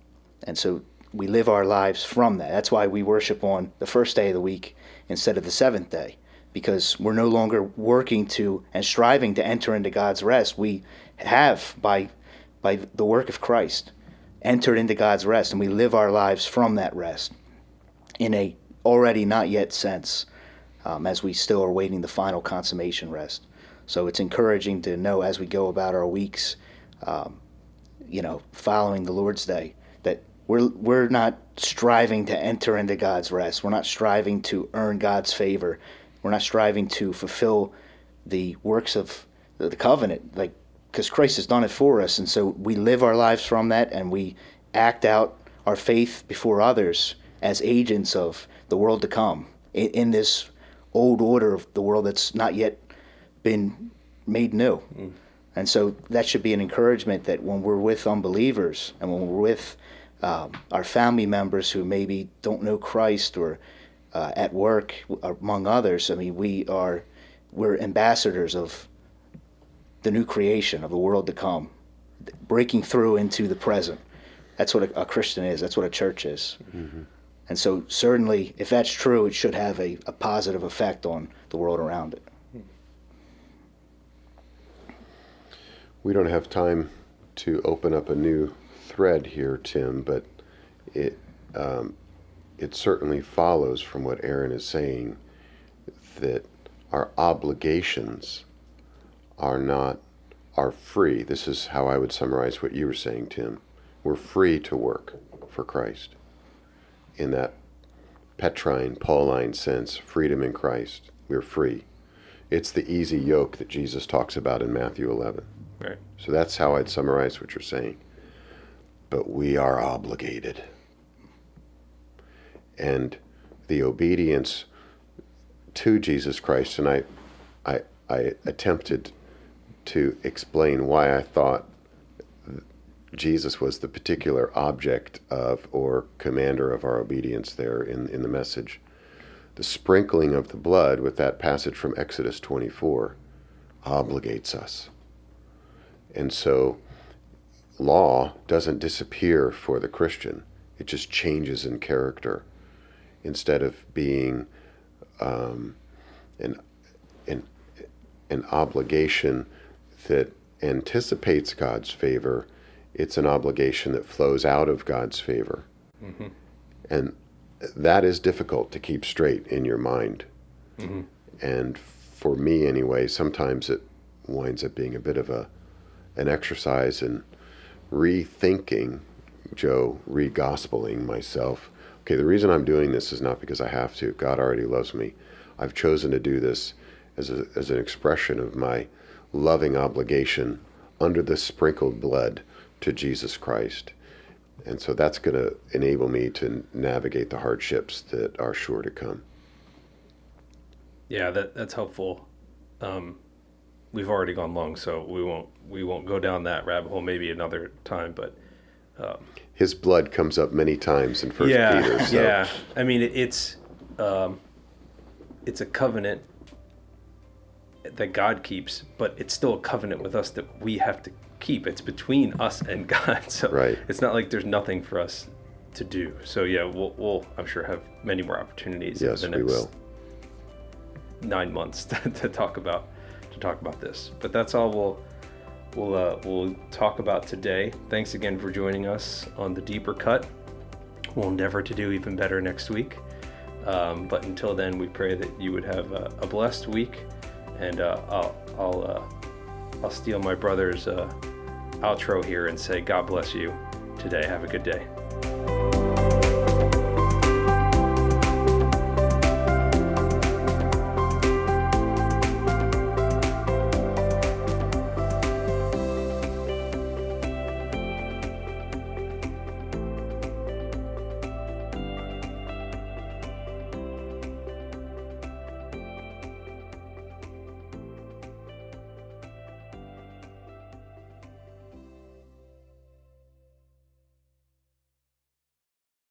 and so we live our lives from that. That's why we worship on the first day of the week instead of the seventh day, because we're no longer working to and striving to enter into God's rest. We have, by, by the work of Christ, entered into God's rest, and we live our lives from that rest in a already not yet sense, um, as we still are waiting the final consummation rest. So it's encouraging to know as we go about our weeks, um, you know, following the Lord's Day, that we're we're not striving to enter into God's rest. We're not striving to earn God's favor. We're not striving to fulfill the works of the, the covenant, like because Christ has done it for us, and so we live our lives from that, and we act out our faith before others as agents of the world to come in, in this old order of the world that's not yet been made new. Mm. And so that should be an encouragement that when we're with unbelievers and when we're with um, our family members who maybe don't know Christ or uh, at work, among others, I mean, we are we're ambassadors of the new creation of the world to come, breaking through into the present. That's what a, a Christian is. That's what a church is. Mm-hmm. And so, certainly, if that's true, it should have a, a positive effect on the world around it. We don't have time to open up a new thread here, Tim, but it um, it certainly follows from what Aaron is saying that our obligations are not are free. This is how I would summarize what you were saying, Tim. We're free to work for Christ in that Petrine, Pauline sense, freedom in Christ. We're free. It's the easy yoke that Jesus talks about in Matthew 11. Right. So that's how I'd summarize what you're saying. But we are obligated. And the obedience to Jesus Christ, and I, I, I attempted to explain why I thought Jesus was the particular object of or commander of our obedience there in, in the message. The sprinkling of the blood with that passage from Exodus 24 obligates us. And so law doesn't disappear for the Christian, it just changes in character. Instead of being um, an, an, an obligation that anticipates God's favor, it's an obligation that flows out of God's favor. Mm-hmm. And that is difficult to keep straight in your mind. Mm-hmm. And for me, anyway, sometimes it winds up being a bit of a an exercise in rethinking, Joe, re gospeling myself. Okay, the reason I'm doing this is not because I have to. God already loves me. I've chosen to do this as, a, as an expression of my loving obligation under the sprinkled blood to Jesus Christ. And so that's going to enable me to navigate the hardships that are sure to come. Yeah, that that's helpful. Um, we've already gone long, so we won't we won't go down that rabbit hole. Maybe another time, but um, his blood comes up many times in First yeah, Peter. So. Yeah, I mean it's um, it's a covenant that God keeps, but it's still a covenant with us that we have to keep. It's between us and God, so right. it's not like there's nothing for us to do. So yeah, we'll, we'll I'm sure have many more opportunities. Yes, the next we will. Nine months to, to talk about to talk about this. But that's all we'll we'll uh, we'll talk about today. Thanks again for joining us on the deeper cut. We'll endeavor to do even better next week. Um, but until then, we pray that you would have a, a blessed week, and uh, I'll I'll uh, I'll steal my brother's uh, outro here and say God bless you today. Have a good day.